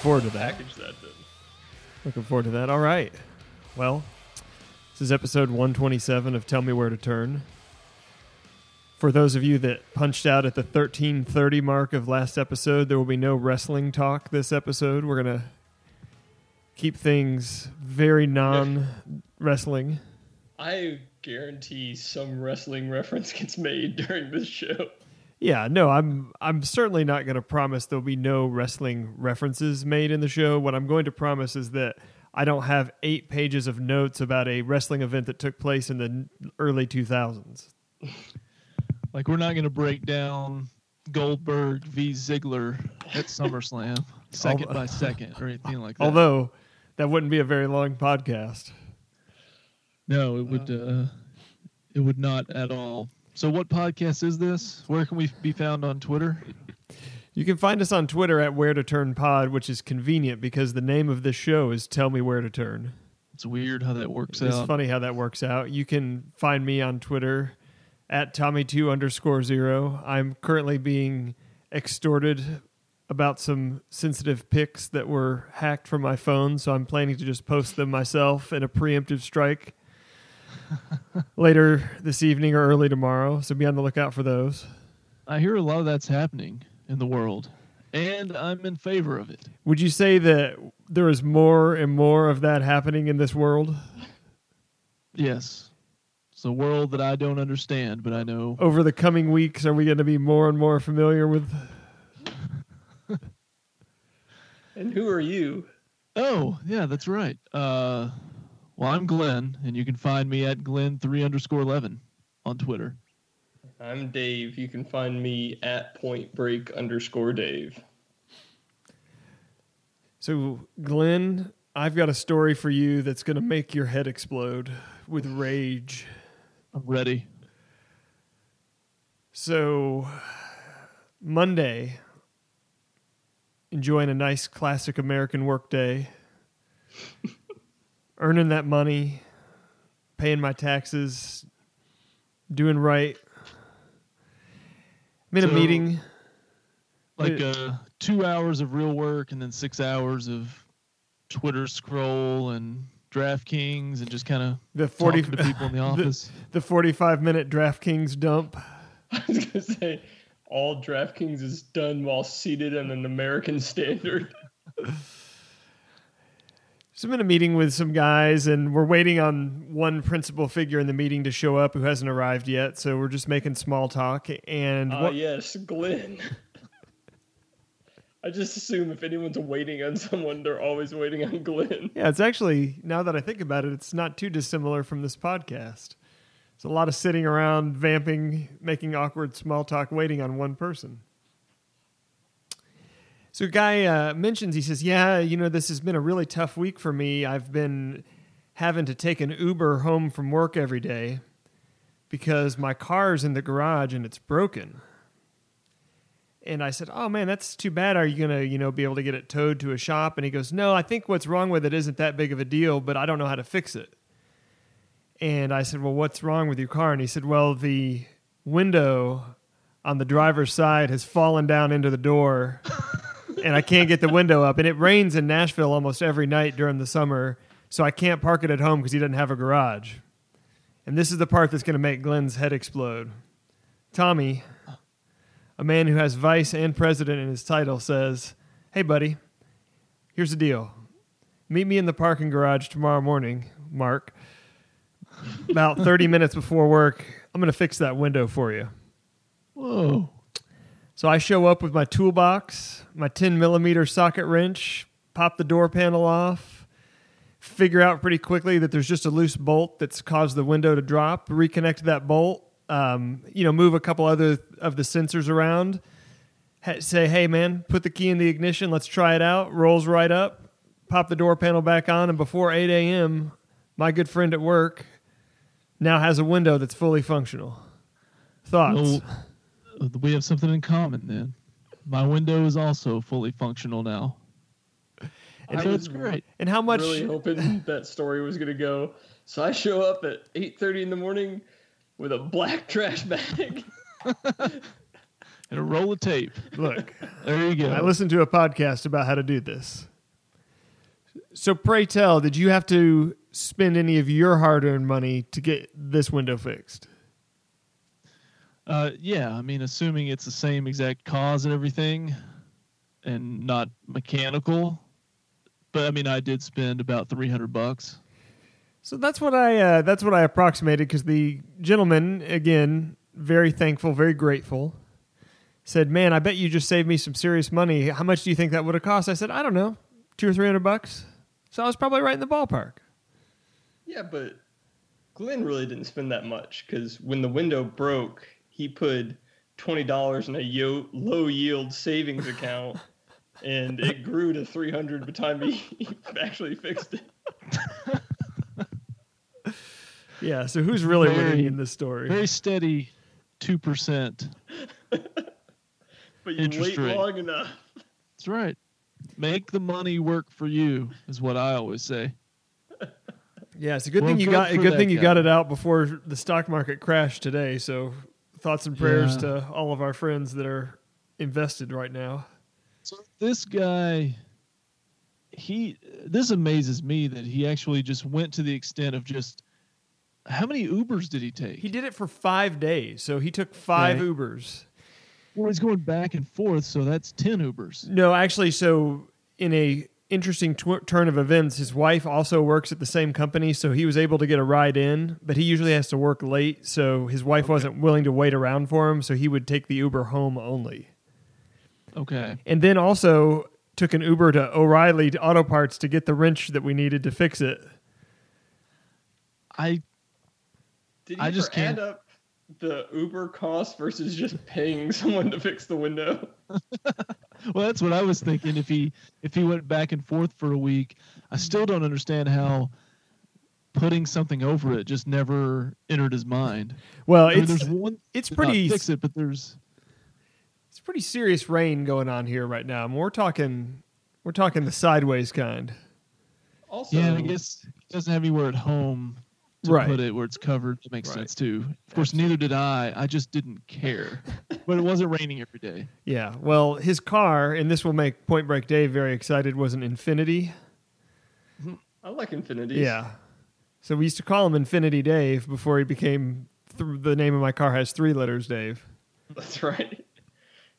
looking forward to that. Package that then. Looking forward to that. All right. Well, this is episode 127 of Tell Me Where to Turn. For those of you that punched out at the 1330 mark of last episode, there will be no wrestling talk this episode. We're going to keep things very non wrestling. I guarantee some wrestling reference gets made during this show. Yeah, no, I'm I'm certainly not going to promise there'll be no wrestling references made in the show. What I'm going to promise is that I don't have 8 pages of notes about a wrestling event that took place in the early 2000s. Like we're not going to break down Goldberg v Ziggler at SummerSlam second by second or anything like that. Although that wouldn't be a very long podcast. no, it would uh, it would not at all. So what podcast is this? Where can we be found on Twitter? You can find us on Twitter at Where to Turn Pod, which is convenient because the name of this show is Tell Me Where to Turn. It's weird how that works It's out. It's funny how that works out. You can find me on Twitter at Tommy2 underscore zero. I'm currently being extorted about some sensitive pics that were hacked from my phone, so I'm planning to just post them myself in a preemptive strike later this evening or early tomorrow. So be on the lookout for those. I hear a lot of that's happening in the world, and I'm in favor of it. Would you say that there is more and more of that happening in this world? Yes, it's a world that I don't understand, but I know Over the coming weeks, are we going to be more and more familiar with? And who are you? Oh, yeah, that's right. Uh, well, I'm Glenn, and you can find me at Glenn three underscore eleven on Twitter. I'm Dave. You can find me at Point Break underscore Dave. So, Glenn, I've got a story for you that's going to make your head explode with rage. I'm ready. So, Monday, enjoying a nice classic American work day, earning that money, paying my taxes, doing right. I'm in a meeting. Like Yeah. uh, two hours of real work, and then six hours of Twitter scroll and DraftKings, and just kind of The 40 talking to people in the office. the 45 minute DraftKings dump. I was gonna say all DraftKings is done while seated in an American standard. So I'm in a meeting with some guys, and we're waiting on one principal figure in the meeting to show up who hasn't arrived yet. So we're just making small talk. And ah, what- yes, Glenn. I just assume if anyone's waiting on someone, they're always waiting on Glenn. yeah, it's actually now that I think about it, it's not too dissimilar from this podcast. It's a lot of sitting around, vamping, making awkward small talk, waiting on one person. So, a guy uh, mentions, he says, Yeah, you know, this has been a really tough week for me. I've been having to take an Uber home from work every day because my car's in the garage and it's broken. And I said, "Oh man, that's too bad. Are you gonna, you know, be able to get it towed to a shop?" And he goes, "No, I think what's wrong with it isn't that big of a deal, but I don't know how to fix it." And I said, "Well, what's wrong with your car?" And he said, "Well, the window on the driver's side has fallen down into the door, and I can't get the window up. And it rains in Nashville almost every night during the summer, so I can't park it at home because he doesn't have a garage." And this is the part that's going to make Glenn's head explode. Tommy, a man who has vice and president in his title, says, Hey, buddy, here's the deal. Meet me in the parking garage tomorrow morning, Mark. About 30 minutes before work, I'm going to fix that window for you. Whoa. So I show up with my toolbox, my 10 millimeter socket wrench, pop the door panel off, figure out pretty quickly that there's just a loose bolt that's caused the window to drop, reconnect that bolt, um, you know, move a couple other of the sensors around, ha- say, hey man, put the key in the ignition, let's try it out, rolls right up, pop the door panel back on, and before 8 a.m., my good friend at work now has a window that's fully functional. Thoughts? We have something in common then. My window is also fully functional now. I so it's great. and how much? really hoping that story was gonna go. So I show up at 8:30 in the morning with a black trash bag. and a roll of tape. Look, There you go. I listened to a podcast about how to do this. So, pray tell, did you have to spend any of your hard earned money to get this window fixed? Uh, yeah, I mean, assuming it's the same exact cause and everything, and not mechanical. But I mean, I did spend about three hundred bucks. So that's what I uh, that's what I approximated because the gentleman again very thankful, very grateful. Said, "Man, I bet you just saved me some serious money. How much do you think that would have cost?" I said, "I don't know, two or three hundred bucks." So I was probably right in the ballpark. Yeah, but Glenn really didn't spend that much because when the window broke, he put twenty dollars in a yo- low yield savings account, and it grew to three hundred by the time he, he actually fixed it. Yeah. So who's really Very- winning in this story? Very steady, two percent. But you Interest wait rate. long enough. That's right. Make the money work for you is what I always say. Yeah, it's a good Well, thing you got a good that thing you guy. got it out before the stock market crashed today. So thoughts and prayers Yeah. to all of our friends that are invested right now. So this guy, he this amazes me that he actually just went to the extent of just how many Ubers did he take? He did it for five days, so he took five. Ubers. well, he's going back and forth, so that's ten Ubers. No, actually, so in a interesting tw- turn of events, his wife also works at the same company, so he was able to get a ride in, but he usually has to work late, so his wife wasn't willing to wait around for him, so he would take the Uber home only. Okay. And then also took an Uber to O'Reilly Auto Parts to get the wrench that we needed to fix it. I Did you I ever just can't- add up the Uber cost versus just paying someone to fix the window? well, that's what I was thinking. If he if he went back and forth for a week, I still don't understand how putting something over it just never entered his mind. Well, I mean, it's there's one it's pretty fix it, but there's it's pretty serious rain going on here right now. And we're talking we're talking the sideways kind. Also, yeah. I guess he doesn't have anywhere at home to Right. put it where it's covered. That makes Right. sense too. Of course, neither did I. I just didn't care. but it wasn't raining every day. Yeah. Well, his car, and this will make Point Break Dave very excited, was an Infiniti. I like Infinitis. Yeah. So we used to call him Infiniti Dave before he became th- the name of my car has three letters, Dave. That's right.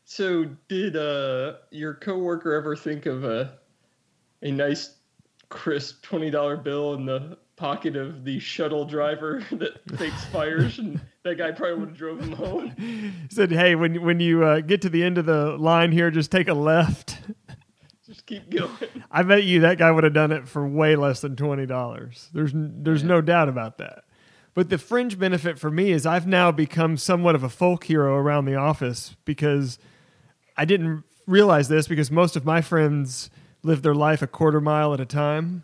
So, did uh, your coworker ever think of a a nice, crisp twenty dollar bill in the pocket of the shuttle driver that fakes fires, and that guy probably would have drove him home? He said, "Hey, when when you uh, get to the end of the line here, just take a left." Just keep going. I bet you that guy would have done it for way less than twenty dollars. There's there's no doubt about that. But the fringe benefit for me is I've now become somewhat of a folk hero around the office because I didn't realize this because most of my friends live their life a quarter mile at a time.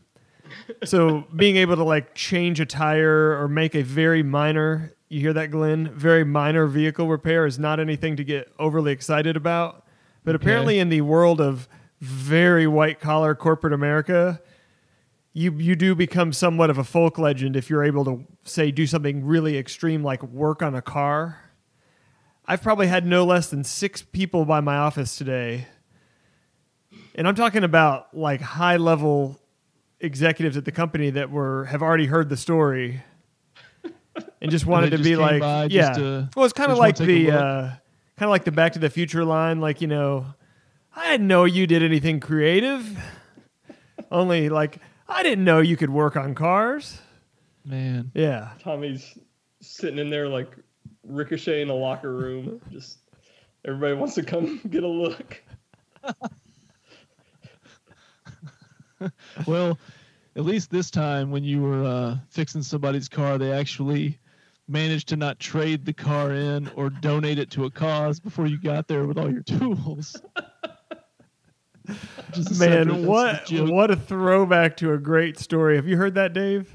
So being able to like change a tire or make a very minor, you hear that Glenn, very minor vehicle repair is not anything to get overly excited about. But Okay. apparently in the world of very white collar corporate America, you you do become somewhat of a folk legend if you're able to say do something really extreme like work on a car. I've probably had no less than six people by my office today. And I'm talking about like high level executives at the company that were have already heard the story and just wanted they to just be like yeah. to- well, it's kind of like the uh, kind of like the Back to the Future line, like you know, I didn't know you did anything creative. Only like I didn't know you could work on cars. Man, Yeah. Tommy's sitting in there like Ricochet in a locker room. Just everybody wants to come get a look. well, at least this time when you were uh, fixing somebody's car, they actually managed to not trade the car in or donate it to a cause before you got there with all your tools. Just Man, what the what a throwback to a great story. Have you heard that, Dave?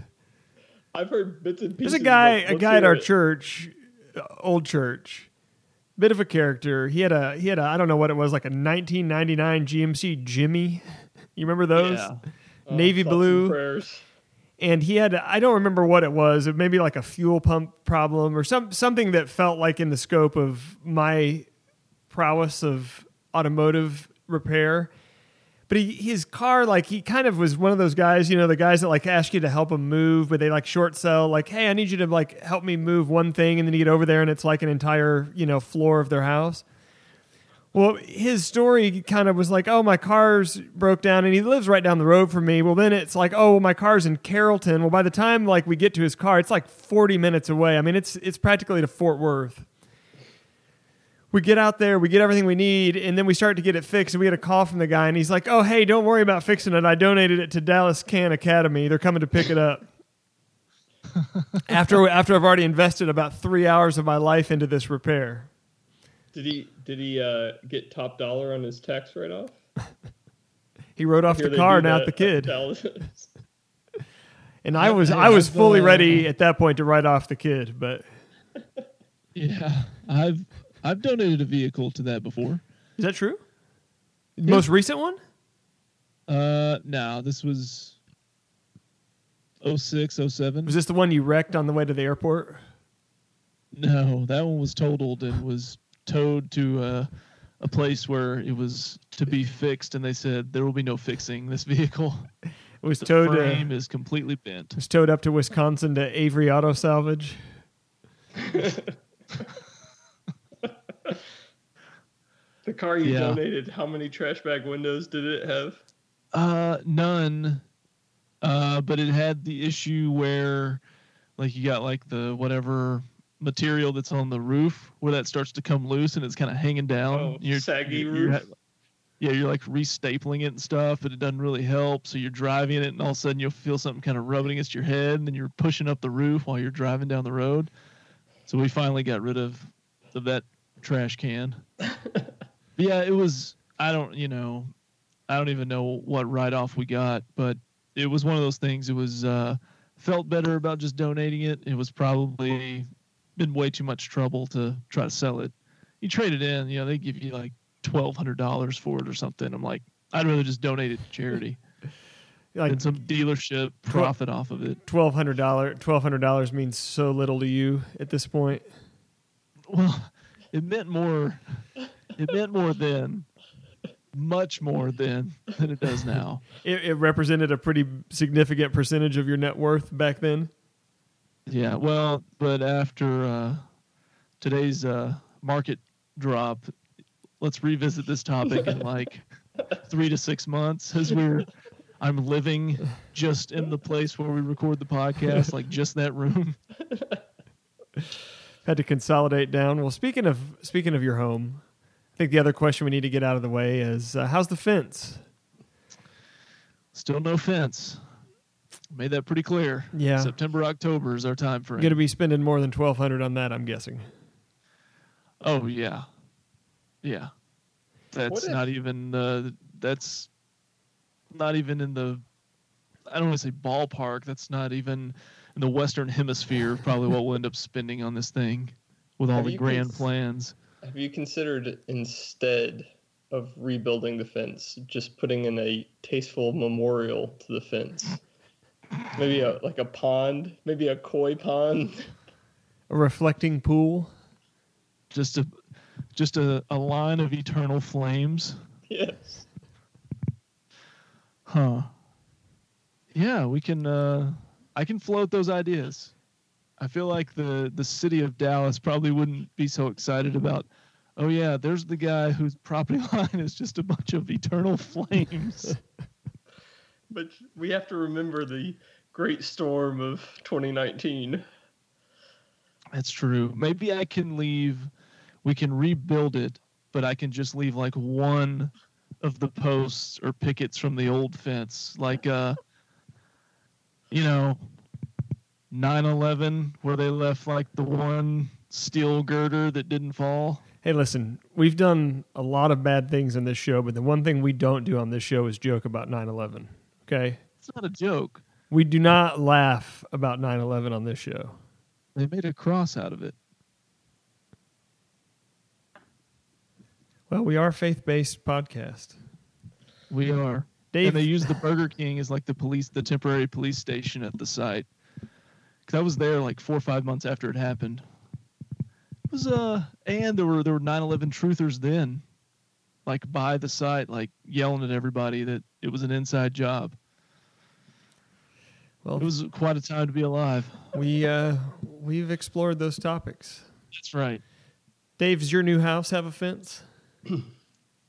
I've heard bits and pieces. There's a guy, a guy at our it. church, uh, old church, bit of a character. He had a he had a I don't know what it was like a 1999 GMC Jimmy. You remember those? Yeah. Oh, navy thoughts and blue. prayers. and he had I don't remember what it was. It maybe like a fuel pump problem or some something that felt like in the scope of my prowess of automotive repair. But he, his car, like he kind of was one of those guys, you know, the guys that like ask you to help them move, but they like short sell, like, hey, I need you to like help me move one thing, and then you get over there and it's like an entire, you know, floor of their house. Well, his story kind of was like, oh, my car's broke down, and he lives right down the road from me. Well, then it's like, oh, my car's in Carrollton. Well, by the time like we get to his car, it's like forty minutes away. I mean, it's it's practically to Fort Worth. We get out there, we get everything we need, and then we start to get it fixed. And we get a call from the guy, and he's like, "Oh, hey, don't worry about fixing it. I donated it to Dallas Can Academy. They're coming to pick it up." after after I've already invested about three hours of my life into this repair. Did he did he uh, get top dollar on his tax write off? He wrote off Here the car, not the kid. And I was hey, I was fully ready at that point to write off the kid, but Yeah, I've I've donated a vehicle to that before. is that true? Yeah. Most recent one? Uh, no, this was 06, 07. Was this the one you wrecked on the way to the airport? No, that one was totaled and was towed to uh, a place where it was to be fixed, and they said there will be no fixing this vehicle. It was The towed to, frame is completely bent. was towed up to Wisconsin to Avery Auto Salvage. the car you Yeah. donated, how many trash bag windows did it have? Uh, none. Uh, but it had the issue where, like, you got like the whatever material that's on the roof where that starts to come loose and it's kind of hanging down. Oh, saggy you're roof? ha- yeah, you're like restapling it and stuff, but it doesn't really help. So you're driving it, and all of a sudden you'll feel something kind of rubbing against your head, and then you're pushing up the roof while you're driving down the road. So we finally got rid of of that trash can. Yeah, it was. I don't, you know, I don't even know what write off we got, but it was one of those things. It was uh, felt better about just donating it. It was probably been way too much trouble to try to sell it. You trade it in, you know, they give you like twelve hundred dollars for it or something. I'm like, I'd rather just donate it to charity Like than some dealership profit off of it. twelve hundred dollar twelve hundred dollars means so little to you at this point. Well, it meant more. It meant more then, much more then than it does now. It, it represented a pretty significant percentage of your net worth back then. Yeah, well, but after uh, today's uh, market drop, let's revisit this topic in like three to six months as we're. I'm living just in the place where we record the podcast, like just that room. Had to consolidate down. Well, speaking of speaking of your home, I think the other question we need to get out of the way is uh, how's the fence? Still no fence. Made that pretty clear. Yeah. September, October is our time frame. Going to be spending more than twelve hundred on that, I'm guessing. Oh yeah, yeah. That's if- not even uh, that's not even in the. I don't want to say ballpark. That's not even in the Western Hemisphere. Probably what we'll end up spending on this thing, with all Have the grand cons- plans. Have you considered instead of rebuilding the fence, just putting in a tasteful memorial to the fence? Maybe a like a pond, maybe a koi pond. A reflecting pool. Just a, just a, a line of eternal flames. yes. Huh. Yeah, we can. Uh, I can float those ideas. I feel like the the city of Dallas probably wouldn't be so excited about. Oh yeah, there's the guy whose property line is just a bunch of eternal flames. But we have to remember the great storm of 2019. That's true. Maybe I can leave. We can rebuild it, but I can just leave like one of the posts or pickets from the old fence, like uh, you know, 9/11, where they left like the one steel girder that didn't fall. Hey, listen, we've done a lot of bad things in this show, but the one thing we don't do on this show is joke about 9 11. Okay? It's not a joke. We do not laugh about 9 11 on this show. They made a cross out of it. Well, we are a faith based podcast. We are. Dave, And they use the Burger King as like the police, the temporary police station at the site. Cause I was there like four or five months after it happened. It was uh, and there were there were 9/11 truthers then, like by the site, like yelling at everybody that it was an inside job. Well, It was quite a time to be alive. we uh, we've explored those topics. That's right. Dave, does your new house have a fence?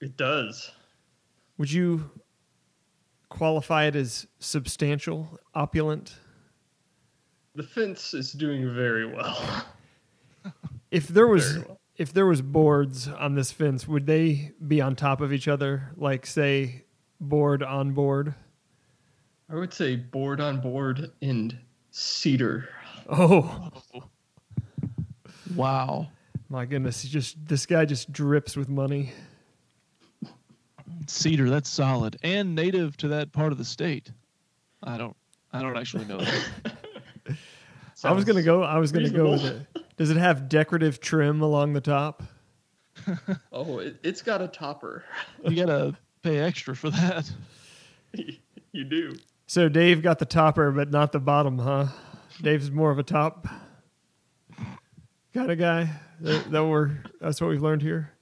It does. Would you qualify it as substantial, opulent? The fence is doing very well. If there was well. if there was boards on this fence, would they be on top of each other, like say board on board? I would say board on board and cedar. Oh Wow. my goodness! He just this guy just drips with money. Cedar, that's solid and native to that part of the state. I don't I don't actually know that. I was gonna go. I was gonna go with it. Does it have decorative trim along the top? Oh, it, it's got a topper. You gotta pay extra for that. you do. So Dave got the topper, but not the bottom, huh? Dave's more of a top kind of guy. That, that we're that's what we've learned here.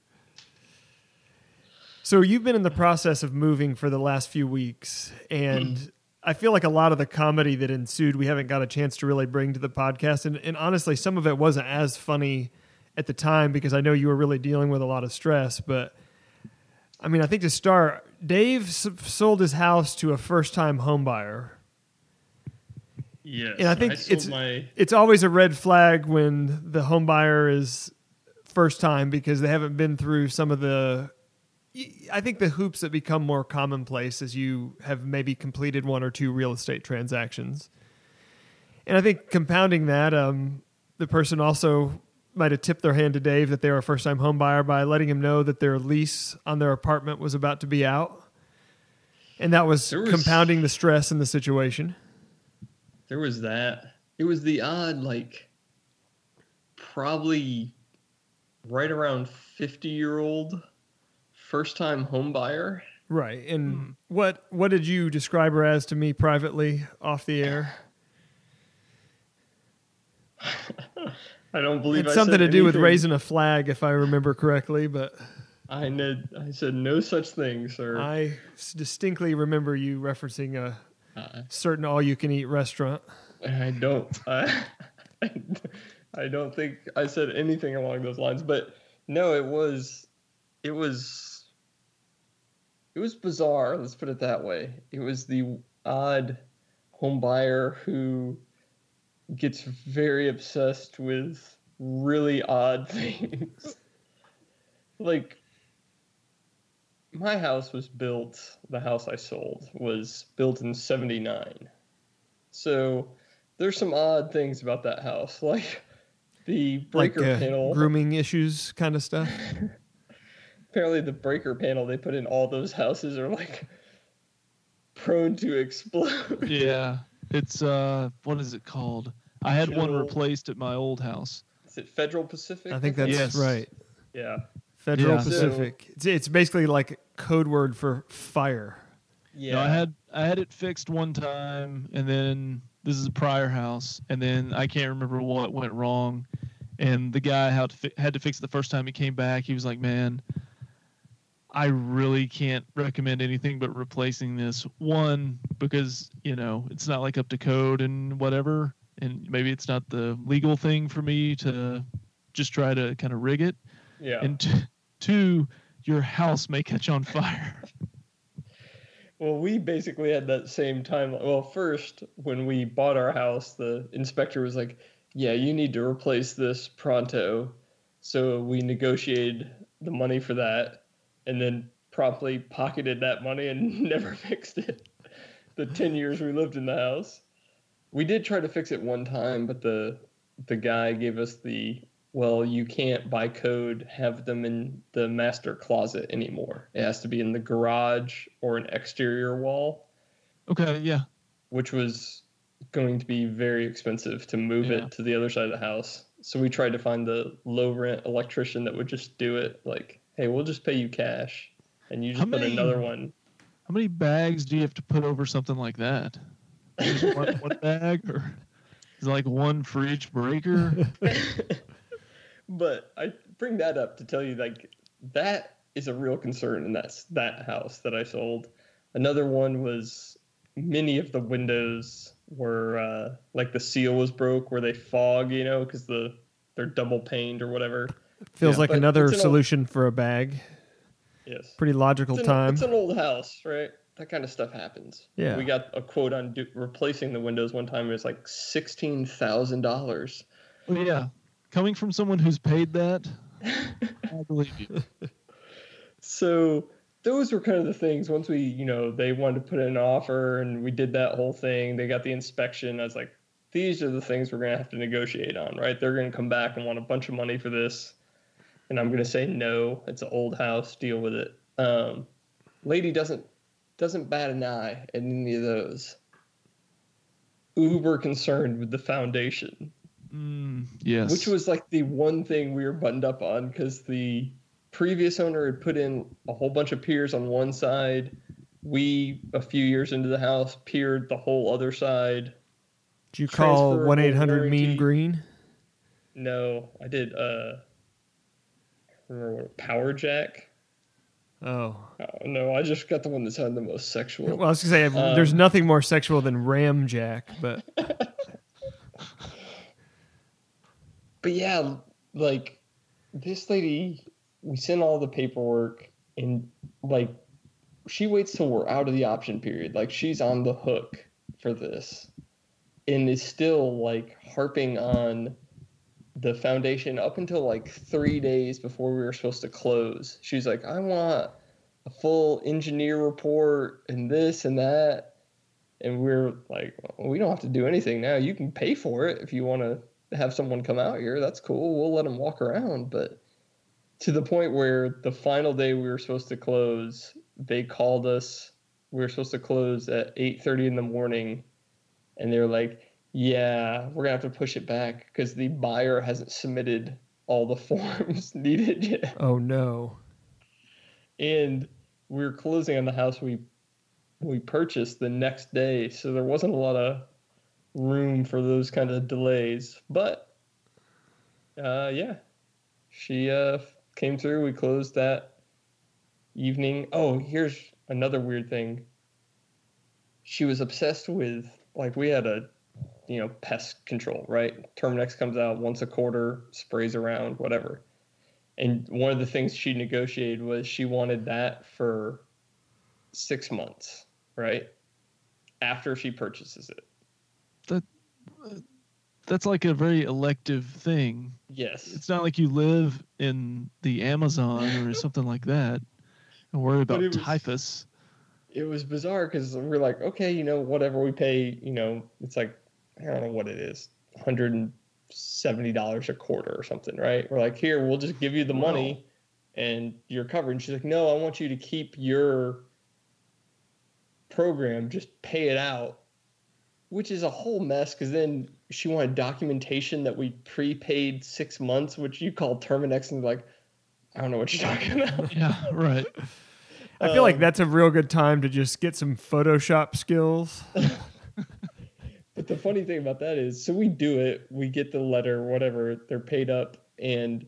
So you've been in the process of moving for the last few weeks, and mm-hmm. I feel like a lot of the comedy that ensued we haven't got a chance to really bring to the podcast, and, and honestly, some of it wasn't as funny at the time because I know you were really dealing with a lot of stress, but. I mean, I think to start, Dave s- sold his house to a first-time homebuyer. Yes. And I think sold it's- my It's always a red flag when the homebuyer is first time because they haven't been through some of the I think the hoops that become more commonplace as you have maybe completed one or two real estate transactions. And I think compounding that, um, the person also might have tipped their hand to Dave that they were a first time home buyer by letting him know that their lease on their apartment was about to be out. And that was, was- compounding the stress in the situation. There was that. It was the odd, like, probably right around 50 year old first time home buyer. Right. And hmm. what what did you describe her as to me privately off the air? I don't believe It's I something said to do with raising a flag, if I remember correctly. But I, said no such thing, sir. I distinctly remember you referencing a Uh, certain all-you-can-eat restaurant. I don't. I, I don't think I said anything along those lines. But no, it was, it was, it was bizarre. Let's put it that way. It was the odd home buyer who gets very obsessed with really odd things. like my house was built. The house I sold was built in '79. So there's some odd things about that house, like the Like breaker uh, panel. grooming issues kind of stuff. Apparently, the breaker panel they put in all those houses are like prone to explode. Yeah. It's uh what is it called? I had one replaced at my old house. Is it Federal Pacific? I think that's Yes. right. yeah. Federal Yeah. Pacific. It's, it's basically like code word for fire. Yeah. No, I had I had it fixed one time, and then this is a prior house, and then I can't remember what went wrong, and the guy had to fi- had to fix it the first time he came back. He was like, "Man, I really can't recommend anything but replacing this one because you know it's not like up to code and whatever, and maybe it's not the legal thing for me to just try to kind of rig it, yeah. and t- two, your house may catch on fire." Well, we basically had that same time. Well, first, when we bought our house, the inspector was like, Yeah, you need to replace this pronto. So we negotiated the money for that and then promptly pocketed that money and never fixed it. The 10 years we lived in the house. We did try to fix it one time, but the the guy gave us the well, you can't by code have them in the master closet anymore. It has to be in the garage or an exterior wall, Okay, yeah. which was going to be very expensive to move Yeah. it to the other side of the house. So we tried to find the low rent electrician that would just do it. Like, hey, we'll just pay you cash, and you just How put many- another one. How many bags do you have to put over something like that? Just one, one bag, or is it like one for each breaker? but I bring that up to tell you like that is a real concern, and that's that house that I sold. Another one was many of the windows were uh, like the seal was broke, where they fog, you know, because the they're double paned or whatever. Feels Yeah, like another it's an old- solution for a bag. Yes, Pretty logical it's an, time. it's an old house, right? That kind of stuff happens. Yeah. we got a quote on do- replacing the windows one time. It was like sixteen thousand dollars. Yeah. Coming from someone who's paid that, I believe you. So those were kind of the things. Once we, you know, they wanted to put in an offer and we did that whole thing. They got the inspection. I was like, these are the things we're gonna have to negotiate on, right? They're gonna come back and want a bunch of money for this, and I'm gonna say no. It's an old house. Deal with it. Um, lady doesn't doesn't bat an eye at any of those. Uber concerned with the foundation Mm, yes. which was like the one thing we were buttoned up on because the previous owner had put in a whole bunch of piers on one side. We, a few years into the house, piered the whole other side. Did you call transferable one eight hundred. Mean Green? No, I did. Uh, I remember what power jack. Oh, Oh, no, I just got the one that sounded the most sexual. well, I was gonna say there's Um, nothing more sexual than Ram Jack, but but yeah, like this lady, we sent all the paperwork, and like she waits till we're out of the option period. Like she's on the hook for this, and is still like harping on the foundation up until like three days before we were supposed to close. She's like, I want a full engineer report and this and that. And we're like, well, we don't have to do anything now. You can pay for it if you want to have someone come out here. That's cool. We'll let them walk around. But to the point where the final day we were supposed to close, they called us. We were supposed to close at 8:30 in the morning, and they're like, "Yeah, we're gonna have to push it back because the buyer hasn't submitted all the forms needed yet." oh no. and we were closing on the house we we purchased the next day, so there wasn't a lot of room for those kind of delays. But uh, yeah, she uh, came through. We closed that evening. Oh, here's another weird thing. She was obsessed with like we had a you know pest control, right? Terminix comes out once a quarter, sprays around, whatever. And one of the things she negotiated was she wanted that for six months, right? After she purchases it. That's like a very elective thing. Yes. It's not like you live in the Amazon or something like that and worry about it was- typhus. It was bizarre because we're like, okay, you know, whatever we pay, you know, it's like, I don't know what it is, $170 a quarter or something, right? We're like, here, we'll just give you the money and you're covered. And she's like, no, I want you to keep your program, just pay it out, which is a whole mess because then she wanted documentation that we prepaid six months, which you call Terminix, and like, I don't know what you're talking about. Yeah, right. I feel like Um, that's a real good time to just get some Photoshop skills. But the funny thing about that is, so we do it, we get the letter, whatever, they're paid up, and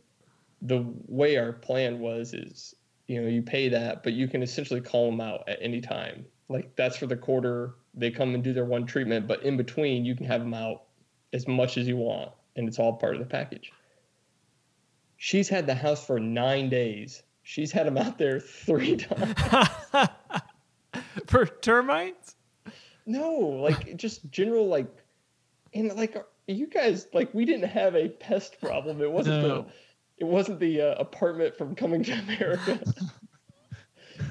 the way our plan was is, you know, you pay that, but you can essentially call them out at any time. Like that's for the quarter, they come and do their one treatment, but in between, you can have them out as much as you want, and it's all part of the package. She's had the house for nine days. She's had them out there three times. For termites? No, like just general like, and like you guys like we didn't have a pest problem. It wasn't No. the it wasn't the uh, apartment from Coming to America.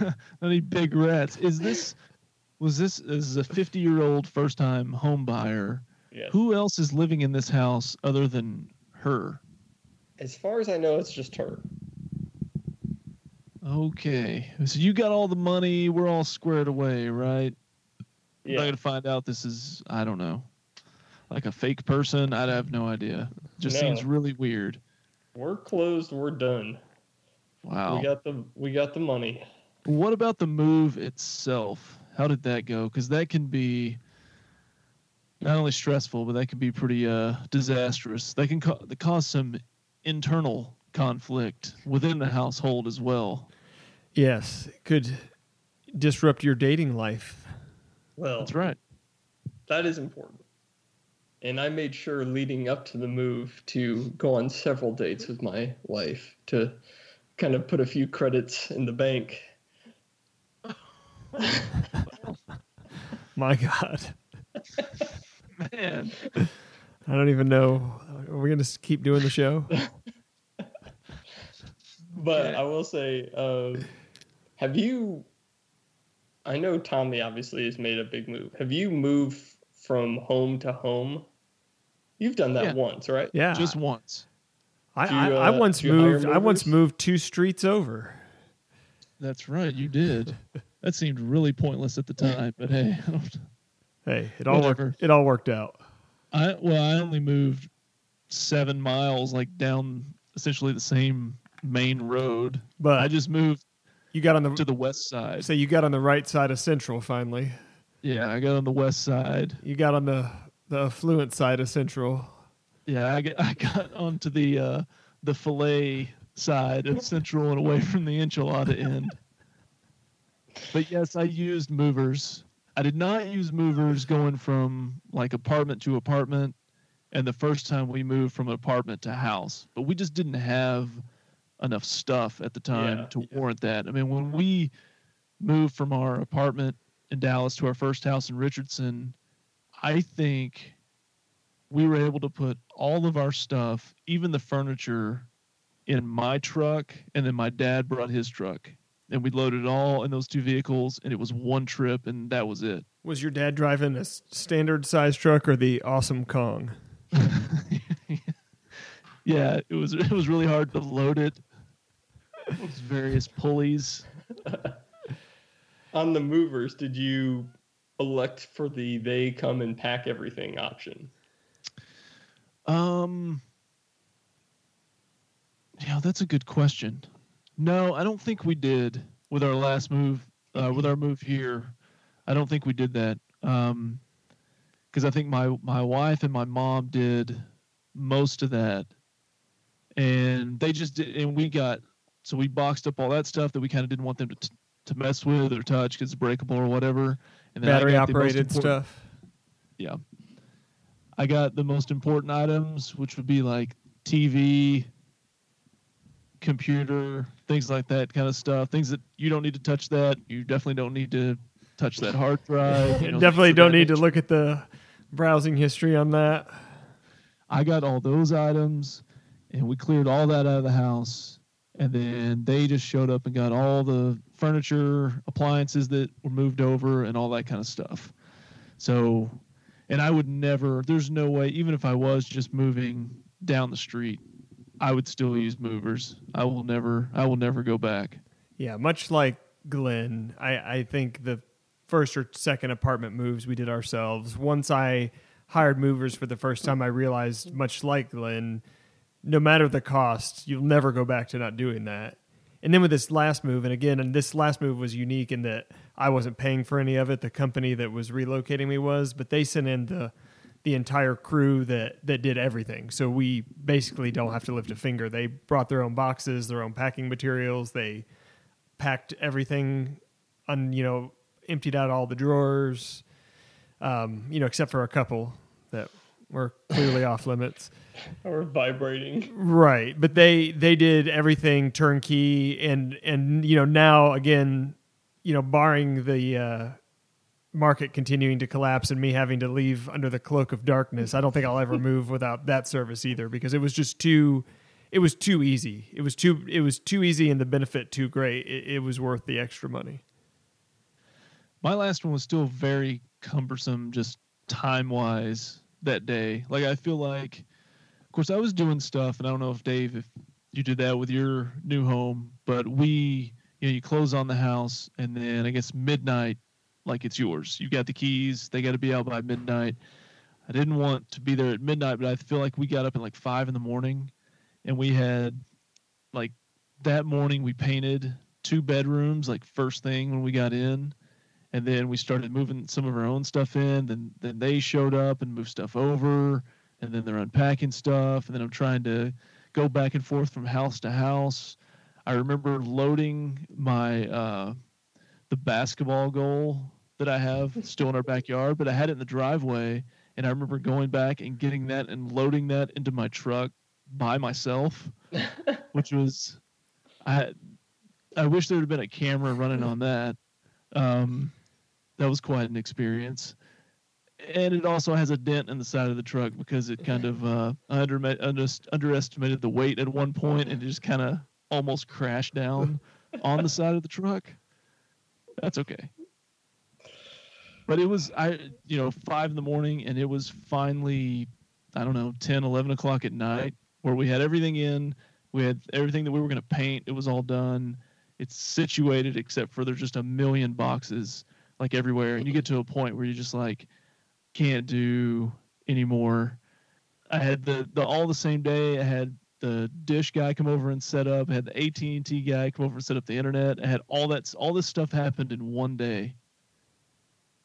Any big rats. Is this was this is a 50 year old first time home buyer? yes. Who else is living in this house other than her? As far as I know, it's just her. Okay. So you got all the money, we're all squared away, right? Yeah. I'm not gonna find out this is I don't know. Like a fake person, I'd have no idea. Just No. seems really weird. We're closed. We're done. Wow. We got the we got the money. What about the move itself? How did that go? Because that can be not only stressful, but that can be pretty uh, disastrous. That can ca- that cause some internal conflict within the household as well. Yes, it could disrupt your dating life. Well, That's right. that is important. And I made sure leading up to the move to go on several dates with my wife to kind of put a few credits in the bank. My God, Man, I don't even know. Are we going to keep doing the show? But Okay. I will say, uh, have you? I know Tommy obviously has made a big move. Have you moved from home to home? You've done that Yeah. once, right? Yeah, just once. I, you, I, I uh, once do you hire moved. I once moved two streets over. That's right. You did. That seemed really pointless at the time, but hey. Hey, it all Whatever. worked. It all worked out. I well, I only moved seven miles, like down essentially the same main road. But I just moved you got on the to the west side. so you got on the right side of Central finally. Yeah, I got on the west side. You got on the the affluent side of Central. Yeah, I got I got onto the uh, the fillet side of Central and away from the enchilada end. But yes, I used movers. I did not use movers going from like apartment to apartment, and the first time we moved from apartment to house. But we just didn't have enough stuff at the time Yeah, to yeah. warrant that. I mean, when we moved from our apartment in Dallas to our first house in Richardson, I think we were able to put all of our stuff, even the furniture, in my truck, and then my dad brought his truck, and we loaded it all in those two vehicles, and it was one trip, and that was it. Was your dad driving a standard size truck or the awesome Kong? yeah, it was it was really hard to load it. Those various pulleys. On the movers, did you elect for the they come and pack everything option? Um, yeah, that's a good question. No, I don't think we did with our last move. Uh, with our move here, I don't think we did that. Um, because I think my my wife and my mom did most of that, and they just did, and we got so we boxed up all that stuff that we kind of didn't want them to t- to mess with or touch because it's breakable or whatever. And then Battery got the most operated stuff. yeah. I got the most important items, which would be like TV, computer, things like that kind of stuff. Things that you don't need to touch that. You definitely don't need to touch that hard drive. you know, Definitely don't need to look at the browsing history on that. I got all those items and we cleared all that out of the house. And then they just showed up and got all the furniture, appliances that were moved over, and all that kind of stuff. So, and I would never, there's no way, even if I was just moving down the street, I would still use movers. I will never, I will never go back. Yeah, much like Glenn, I, I think the first or second apartment moves we did ourselves. Once I hired movers for the first time, I realized, much like Glenn, no matter the cost, you'll never go back to not doing that. And then with this last move, and again, and this last move was unique in that I wasn't paying for any of it. The company that was relocating me was, but they sent in the the entire crew that that did everything. So we basically don't have to lift a finger. They brought their own boxes, their own packing materials. They packed everything, on you know, emptied out all the drawers, um, you know, except for a couple that were clearly off limits. Or vibrating? Right, but they they did everything turnkey, and and you know now again, you know, barring the uh, market continuing to collapse and me having to leave under the cloak of darkness, I don't think I'll ever move without that service either because it was just too, it was too easy. It was too it was too easy and the benefit too great. It, it was worth the extra money. My last one was still very cumbersome, just time wise that day. Like I feel like, of course, I was doing stuff, and I don't know if Dave, if you did that with your new home, but we, you know, you close on the house, and then I guess midnight, like it's yours. You got the keys. They got to be out by midnight. I didn't want to be there at midnight, but I feel like we got up at like five in the morning, and we had, like, that morning we painted two bedrooms like first thing when we got in and then we started moving some of our own stuff in then then they showed up and moved stuff over and then they're unpacking stuff and then i'm trying to go back and forth from house to house. I remember loading my uh, the basketball goal that I have still in our backyard, but I had it in the driveway, and I remember going back and getting that and loading that into my truck by myself, which was I I wish there had been a camera running on that. Um, that was quite an experience. And it also has a dent in the side of the truck because it kind of uh, under, under, underestimated the weight at one point and it just kind of almost crashed down on the side of the truck. That's okay. But it was I you know five in the morning and it was finally I don't know 10 11 o'clock at night where we had everything in. We had everything that we were going to paint. It was all done. It's situated except for there's just a million boxes like everywhere. And you get to a point where you just like can't do anymore. I had the, the all the same day. I had the dish guy come over and set up I had the at&t guy come over and set up the internet i had all that all this stuff happened in one day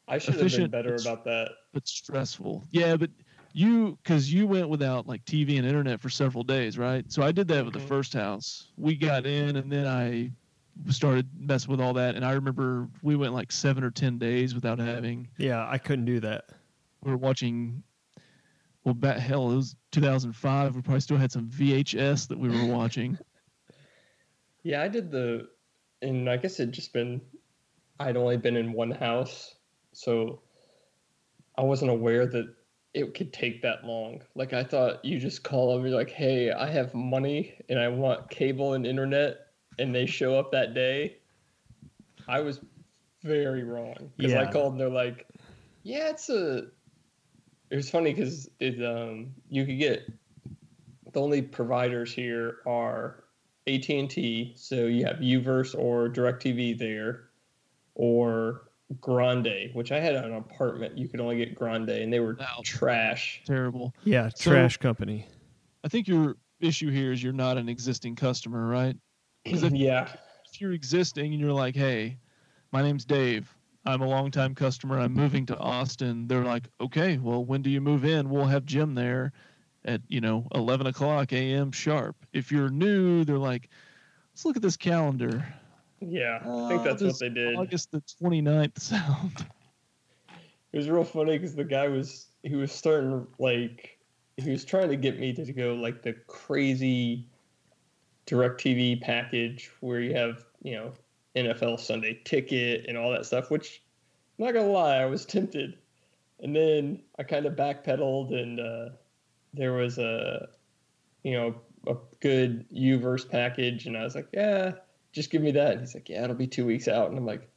I should have been better about that. But stressful. Yeah, but you because you went without like TV and internet for several days, right? So I did that with the Mhm. first house. We got in and then I started messing with all that, and I remember we went like seven or ten days without having. Yeah, I couldn't do that. We were watching. Well, bat hell, it was 2005. We probably still had some VHS that we were watching. Yeah, I did the, and I guess it just been, I'd only been in one house, so I wasn't aware that it could take that long. Like I thought you just call them, you're like, hey, I have money and I want cable and internet, and they show up that day. I was very wrong because I called and they're like, yeah, it's a. It was funny because it um you could get the only providers here are AT&T, so you have Uverse or DirecTV there, or Grande, which I had an apartment. You could only get Grande, and they were Wow. trash. Terrible. Yeah, So- trash company. I think your issue here is you're not an existing customer, right? if- yeah, if you're existing and you're like, hey, my name's Dave. I'm a longtime customer. I'm moving to Austin. They're like, okay, well, when do you move in? We'll have Jim there at, you know, 11 o'clock a.m. sharp. If you're new, they're like, let's look at this calendar. yeah. I Uh, think that's what they did. August the 29th sound. It was real funny because the guy was he was starting like he was trying to get me to go like the crazy DirecTV package where you have you know NFL Sunday Ticket and all that stuff. Which I'm not gonna lie, I was tempted, and then I kind of backpedaled and uh, there was a you know a good Uverse package, and I was like, yeah, just give me that. And he's like, yeah, it'll be two weeks out, and I'm like.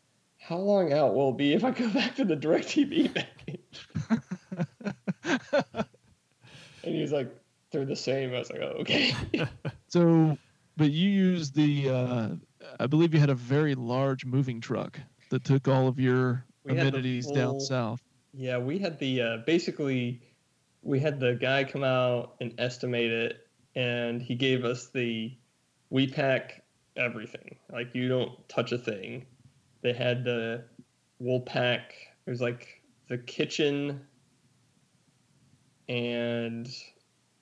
How long out will it be if I go back to the DirecTV package? And he was like, they're the same. I was like, oh, okay. So, but you use the, uh, I believe you had a very large moving truck that took all of your We amenities down south. yeah, we had the, uh, basically, we had the guy come out and estimate it, and he gave us the, we pack everything. Like, you don't touch a thing. They had the, we'll pack, it was like the kitchen and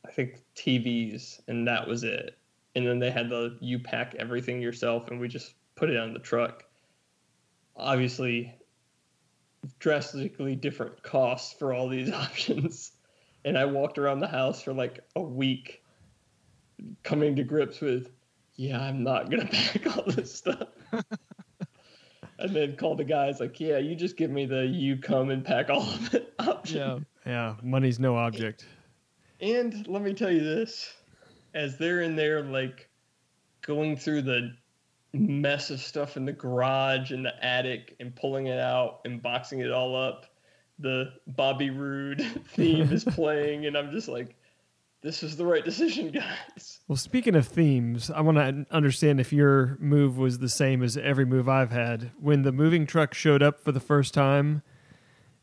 I think TVs, and that was it. And then they had the you pack everything yourself, and we just put it on the truck. Obviously, drastically different costs for all these options. And I walked around the house for like a week, coming to grips with, yeah, I'm not gonna pack all this stuff. and then called the guys like, yeah, you just give me the you come and pack all of it option. Yeah. Yeah, money's no object. And let me tell you this as they're in there, like going through the mess of stuff in the garage and the attic and pulling it out and boxing it all up, the Bobby Roode theme is playing. And I'm just like, this is the right decision, guys. Well, speaking of themes, I want to understand if your move was the same as every move I've had. When the moving truck showed up for the first time,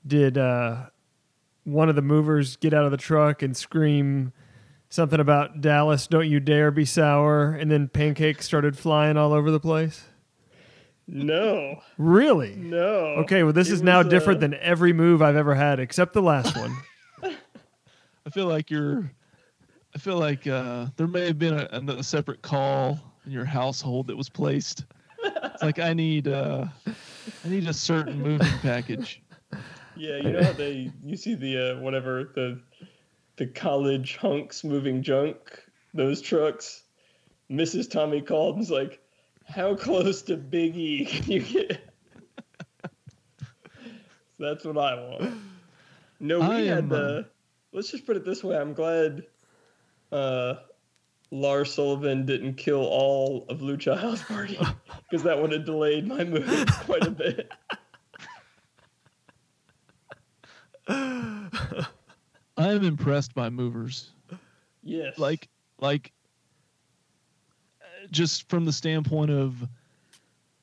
did uh, one of the movers get out of the truck and scream something about Dallas, don't you dare be sour, and then pancakes started flying all over the place? No, Really? no. Okay, well, this It is now was, uh, different than every move I've ever had except the last one. I feel like you're I feel like uh, there may have been a, a separate call in your household that was placed. It's like I need uh, I need a certain moving package. Yeah, you know how they you see the uh, whatever the the college hunks moving junk those trucks. Mrs. Tommy called and was like, "How close to Big E can you get?" That's what I want. No, we I had the. uh, Let's just put it this way. I'm glad uh, Lars Sullivan didn't kill all of Lucha House Party because that would have delayed my move quite a bit. I am impressed by movers. Yes. Like like just from the standpoint of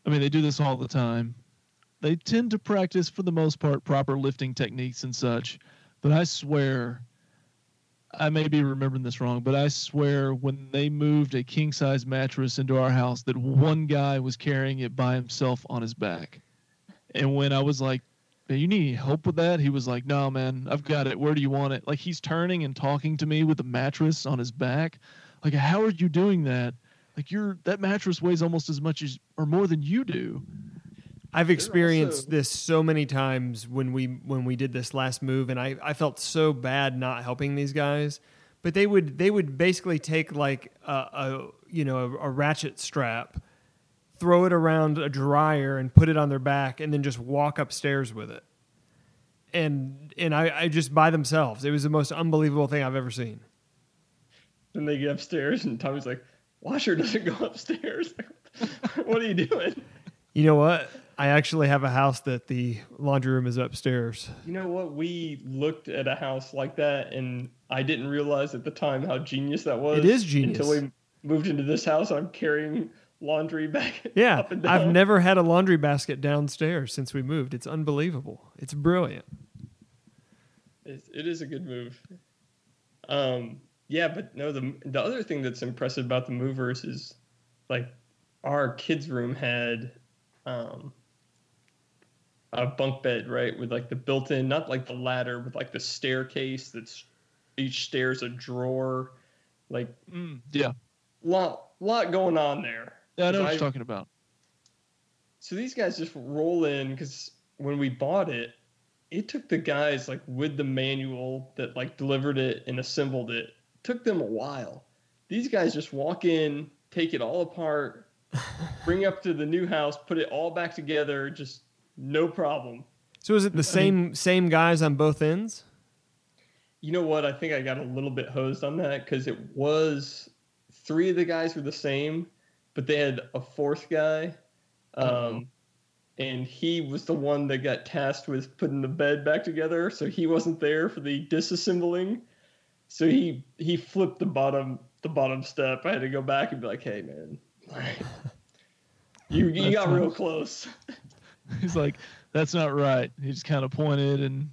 I mean they do this all the time. They tend to practice for the most part proper lifting techniques and such, but I swear I may be remembering this wrong, but I swear when they moved a king size mattress into our house that one guy was carrying it by himself on his back. And when I was like, "Man, you need help with that? He was like, No, man, I've got it. Where do you want it? Like he's turning and talking to me with the mattress on his back. Like, how are you doing that? Like you're that mattress weighs almost as much as or more than you do. I've experienced also- this so many times when we when we did this last move, and I, I felt so bad not helping these guys. But they would they would basically take like a, a you know a, a ratchet strap, throw it around a dryer, and put it on their back, and then just walk upstairs with it. And and I, I just by themselves, it was the most unbelievable thing I've ever seen. Then they get upstairs, and Tommy's like, "Washer doesn't go upstairs. what are you doing?" You know what? I actually have a house that the laundry room is upstairs. You know what? We looked at a house like that, and I didn't realize at the time how genius that was. It is genius. until we moved into this house. I'm carrying laundry back Yeah, up and down. I've never had a laundry basket downstairs since we moved. It's unbelievable. It's brilliant. It, it is a good move. Um, yeah, but no, the the other thing that's impressive about the movers is like our kids' room had um, a bunk bed, right, with like the built-in, not like the ladder, but like the staircase. That's each stair's a drawer. Like Mm, yeah, lot lot going on there. Yeah, I know what I- you're talking about. So these guys just roll in because when we bought it, it took the guys like with the manual that like delivered it and assembled it. Took them a while. These guys just walk in, take it all apart, bring it up to the new house, put it all back together, just no problem. So is it the same same guys on both ends? You know what? I think I got a little bit hosed on that because it was three of the guys were the same, but they had a fourth guy. Um, Uh-oh. and he was the one that got tasked with putting the bed back together, so he wasn't there for the disassembling. So he he flipped the bottom the bottom step. I had to go back and be like, "Hey, man, you you got real close." He's like, that's not right. He just kind of pointed and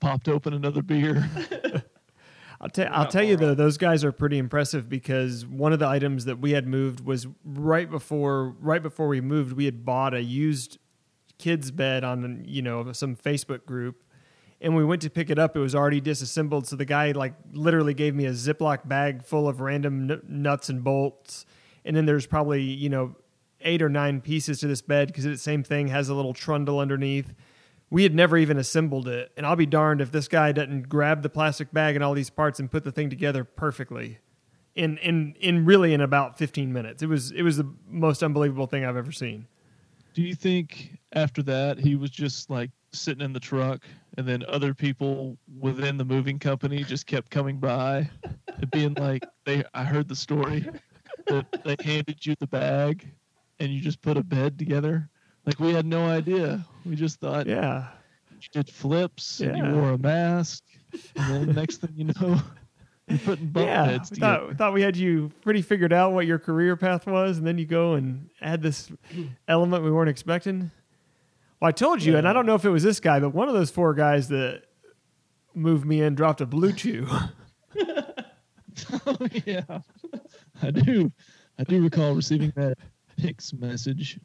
popped open another beer. I'll tell I'll tell you though, off. those guys are pretty impressive because one of the items that we had moved was right before right before we moved, we had bought a used kids bed on you know some Facebook group. And we went to pick it up. It was already disassembled. So the guy like literally gave me a Ziploc bag full of random n- nuts and bolts. And then there's probably you know eight or nine pieces to this bed because it's the same thing has a little trundle underneath. We had never even assembled it, and I'll be darned if this guy doesn't grab the plastic bag and all these parts and put the thing together perfectly. In in in really in about 15 minutes. It was it was the most unbelievable thing I've ever seen. Do you think after that he was just like sitting in the truck and then other people within the moving company just kept coming by and being like, they I heard the story that they handed you the bag and you just put a bed together? Like we had no idea. We just thought Yeah. you did flips and Yeah. you wore a mask and then next thing you know you're putting bunk yeah, beds we thought, thought we had you pretty figured out what your career path was, and then you go and add this element we weren't expecting. Well, I told you, and I don't know if it was this guy, but one of those four guys that moved me in dropped a blue chew. Oh yeah, I do. I do recall receiving that Pix message.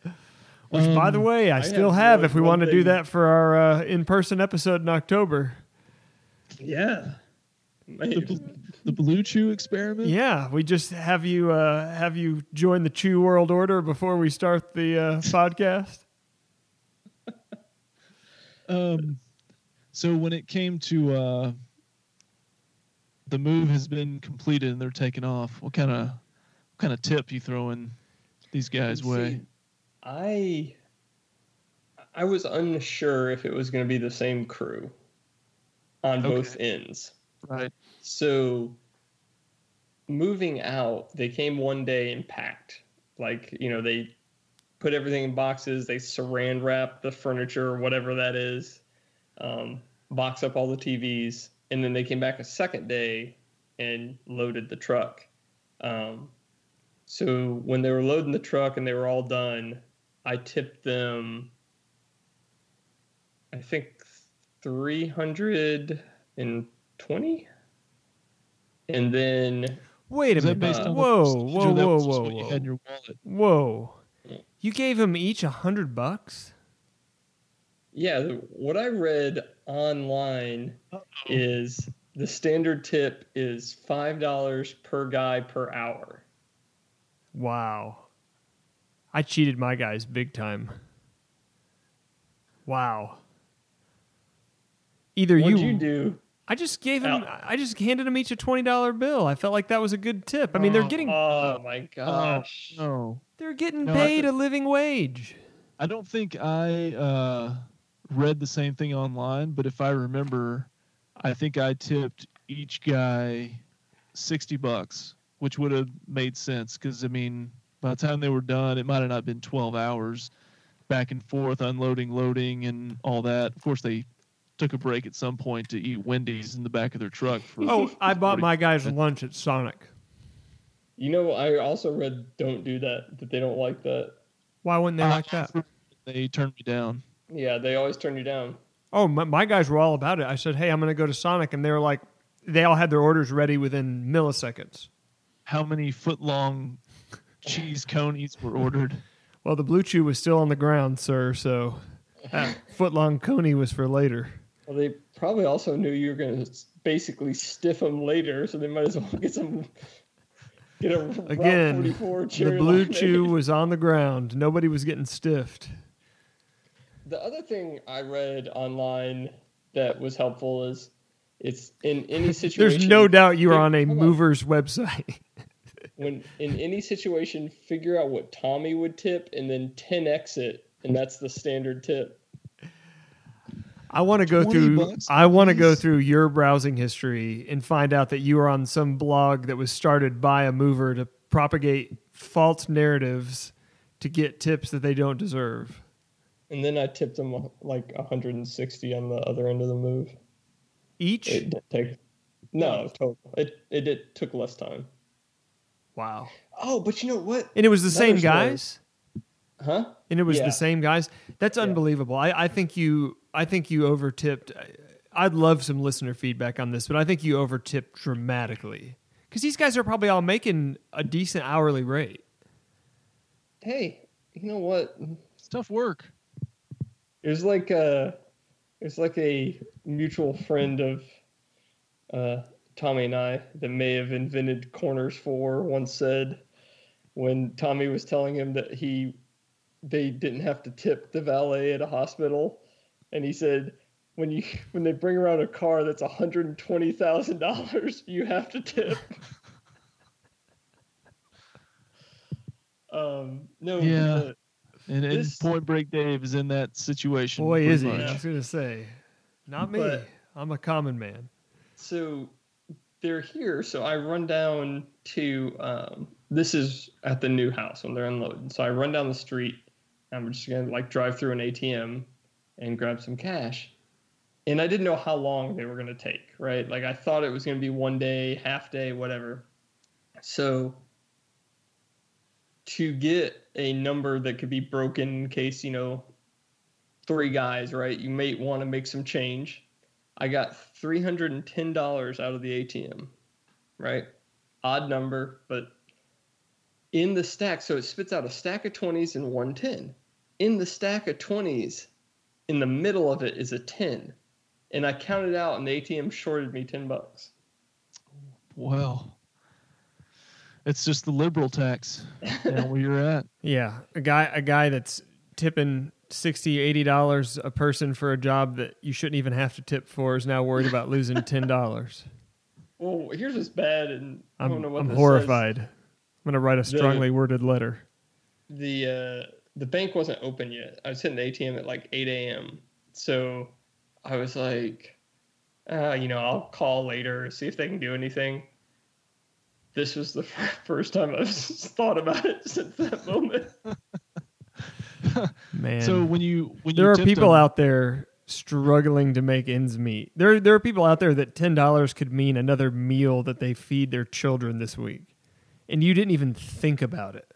Which, by the Um, way, I, I still have have. If we want to do that for our uh, in-person episode in October, Yeah. The, the Blue Chew experiment. Yeah, we just have you uh, have you join the Chew World Order before we start the uh, podcast. Um, so when it came to uh, the move has been completed and they're taking off, what kind of what kind of tip you throwing these guys' See, way? I I was unsure if it was going to be the same crew on both ends. Right. So moving out, they came one day and packed. Like, you know, they put everything in boxes, they saran wrap the furniture or whatever that is, um, box up all the TVs, and then they came back a second day and loaded the truck. Um, so when they were loading the truck and they were all done, I tipped them, I think, 320 and then Wait a Is that minute. based on whoa, what, whoa, whoa, whoa, you had whoa, your wallet? whoa! You gave them each a hundred bucks. yeah what i read online is the standard tip is five dollars per guy per hour Wow. I cheated my guys big time. Wow. Either what'd you, you do I just gave him. Al- I just handed him each a twenty dollar bill. I felt like that was a good tip. I mean, they're Oh, getting oh my gosh No, they're getting No, paid a living wage. I don't think I uh, read the same thing online, but if I remember, I think I tipped each guy sixty bucks, which would have made sense because I mean, by the time they were done, it might have not been twelve hours back and forth, unloading, loading, and all that. Of course, they took a break at some point to eat Wendy's in the back of their truck. For Oh, I bought my guys lunch at Sonic. you know i also read don't do that that they don't like that Why wouldn't they like that? They turned me down. yeah they always turn you down Oh, my, my guys were all about it. I said, "Hey, I'm going to go to Sonic," and they were like, they all had their orders ready within milliseconds. How many foot long cheese conies were ordered? Well, the Blue Chew was still on the ground, sir. So uh, that foot long coney was for later. well they probably also knew you were going to basically stiff them later so they might as well get some get a Again, The Blue limeade. Chew was on the ground. Nobody was getting stiffed. The other thing I read online that was helpful is it's in any situation. There's no doubt you are on a Hold on. mover's website. When in any situation, figure out what Tommy would tip and then 10x it, and that's the standard tip. I want to go through. bucks I want to go through your browsing history and find out that you were on some blog that was started by a mover to propagate false narratives to get tips that they don't deserve. And then I tipped them like 160 on the other end of the move. Each. It take no total. It it did, took less time. Wow. Oh, but you know what? And it was the Another same story. guys. Huh? And it was Yeah. the same guys. That's Yeah. unbelievable. I, I think you. I think you overtipped. I'd love some listener feedback on this, but I think you overtipped dramatically because these guys are probably all making a decent hourly rate. Hey, you know what? It's tough work. It was like a, it was like a mutual friend of uh, Tommy and I that may have invented corners for once said when Tommy was telling him that he they didn't have to tip the valet at a hospital, and he said when you when they bring around a car that's hundred and twenty thousand dollars, you have to tip. um, no, Yeah. the- And, and This- Point Break Dave is in that situation. Boy, is he! much. I was going to say, not me. But- I'm a common man. so they're here so i run down to um, this is at the new house when they're unloading. So i run down the street i'm just gonna like drive through an atm and grab some cash. And i didn't know how long they were gonna take right? Like i thought it was gonna be one day half day whatever. So to get a number that could be broken in case you know three guys right you may want to make some change I got three hundred and ten dollars out of the ATM, right? Odd number, but in the stack, so it spits out a stack of twenties and one ten. In the stack of twenties, in the middle of it is a ten, and I counted out, and the ATM shorted me ten bucks. Well, it's just the liberal tax down where you're at. Yeah, a guy a guy that's tipping 60 80 dollars a person for a job that you shouldn't even have to tip for is now worried about losing ten dollars. Well, here's what's bad, and I don't I'm, know what I'm this horrified. I'm gonna write a The- strongly worded letter. The uh, the bank wasn't open yet. I was hitting the ATM at like 8 a.m. So I was like, uh, you know, I'll call later see if they can do anything. This was the first time I've thought about it since that moment. Man, So when you when there you are people them- out there struggling to make ends meet. There there are people out there that ten dollars could mean another meal that they feed their children this week, and you didn't even think about it.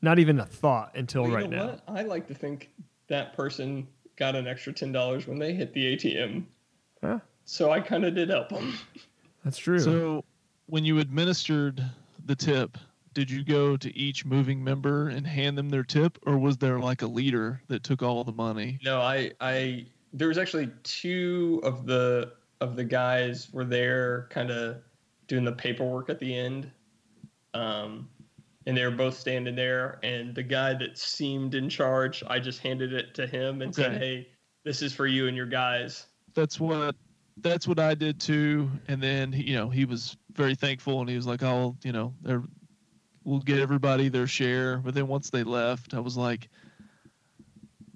Not even a thought until Well, you right know now. what? I like to think that person got an extra ten dollars when they hit the ATM. Yeah, So I kind of did help them. that's true. So when you administered the tip, did you go to each moving member and hand them their tip, or was there like a leader that took all the money? No, I, I, there was actually two of the of the guys were there, kind of doing the paperwork at the end, um, and they were both standing there. And the guy that seemed in charge, I just handed it to him and said, "Hey, this is for you and your guys." That's what that's what I did too. And then you know he was very thankful, and he was like, "I'll you know we'll get everybody their share." But then once they left, I was like.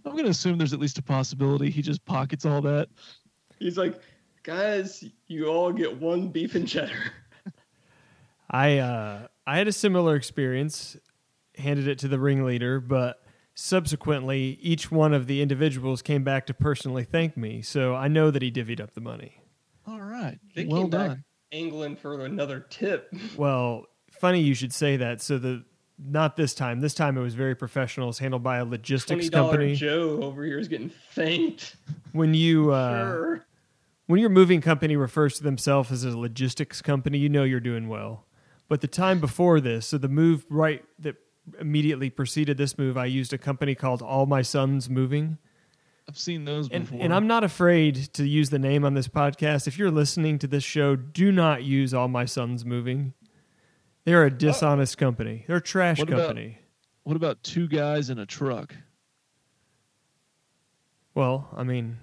I'm gonna assume there's at least a possibility he just pockets all that. He's like, "Guys, you all get one beef and cheddar." I uh, I had a similar experience, handed it to the ringleader, but subsequently each one of the individuals came back to personally thank me. So I know that he divvied up the money. All right, They well came done. back angling for another tip. Well, funny you should say that. So the not this time. This time it was very professional. It's handled by a logistics Twenty dollar company. Joe over here is getting thanked. When you uh, sure. when your moving company refers to themselves as a logistics company, you know you're doing well. But the time before this, so the move right that immediately preceded this move, I used a company called All My Sons Moving. I've seen those And, before. and I'm not afraid to use the name on this podcast. If you're listening to this show, do not use All My Sons Moving. They're a dishonest company. They're a trash What about- company. What about two guys in a truck? Well, I mean,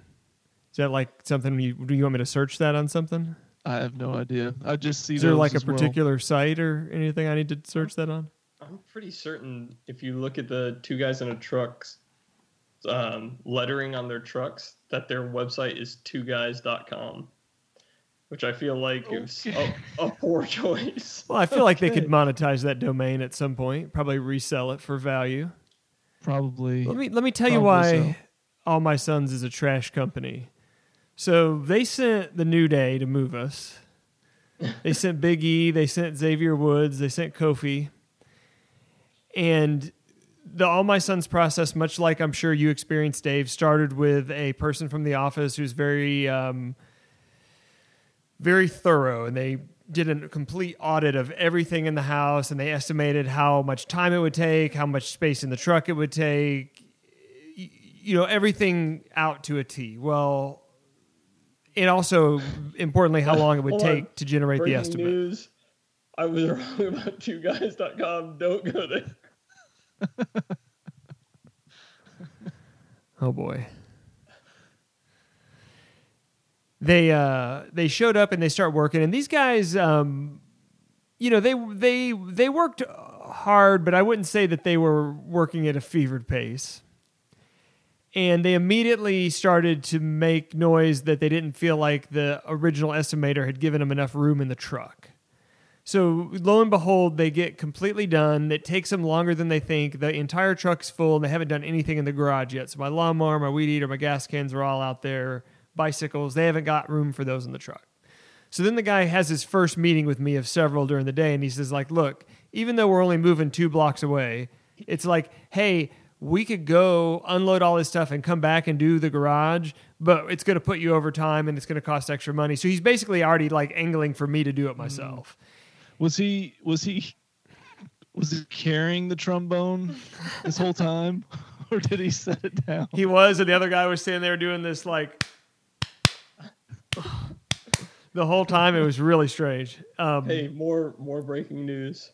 is that like something you do you want me to search that on something? I have no idea. I just see. Is there like a as well. particular site or anything I need to search that on? I'm pretty certain if you look at the two guys in a truck's um, lettering on their trucks, that their website is twoguys.com, which I feel like is a, a poor choice. Well, I feel like they could monetize that domain at some point, probably resell it for value. Probably. Let me let me tell you why so. All My Sons is a trash company. So they sent the New Day to move us. They sent Big E, they sent Xavier Woods, they sent Kofi. And the All My Sons process, much like I'm sure you experienced, Dave, started with a person from the office who's very um, very thorough and they did a complete audit of everything in the house and they estimated how much time it would take, how much space in the truck it would take, you know, everything out to a T. Well, and also importantly, how long it would take to generate the Breaking estimate. news. I was wrong about twoguys.com. Don't go there. Oh boy. They uh they showed up and they start working and these guys um you know they they they worked hard but I wouldn't say that they were working at a fevered pace. And they immediately started to make noise that they didn't feel like the original estimator had given them enough room in the truck. So lo and behold, they get completely done. It takes them longer than they think. The entire truck's full, and they haven't done anything in the garage yet. So my lawnmower, my weed eater, my gas cans are all out there. Bicycles, they haven't got room for those in the truck. So then the guy has his first meeting with me of several during the day, and he says, like, look, even though we're only moving two blocks away, it's like, hey, we could go unload all this stuff and come back and do the garage, but it's going to put you over time and it's going to cost extra money. So he's basically already like angling for me to do it myself. Mm. Was he? Was he? Was he carrying the trombone this whole time, or did he set it down? He was, and the other guy was standing there doing this like the whole time. It was really strange. Um, Hey, more more breaking news.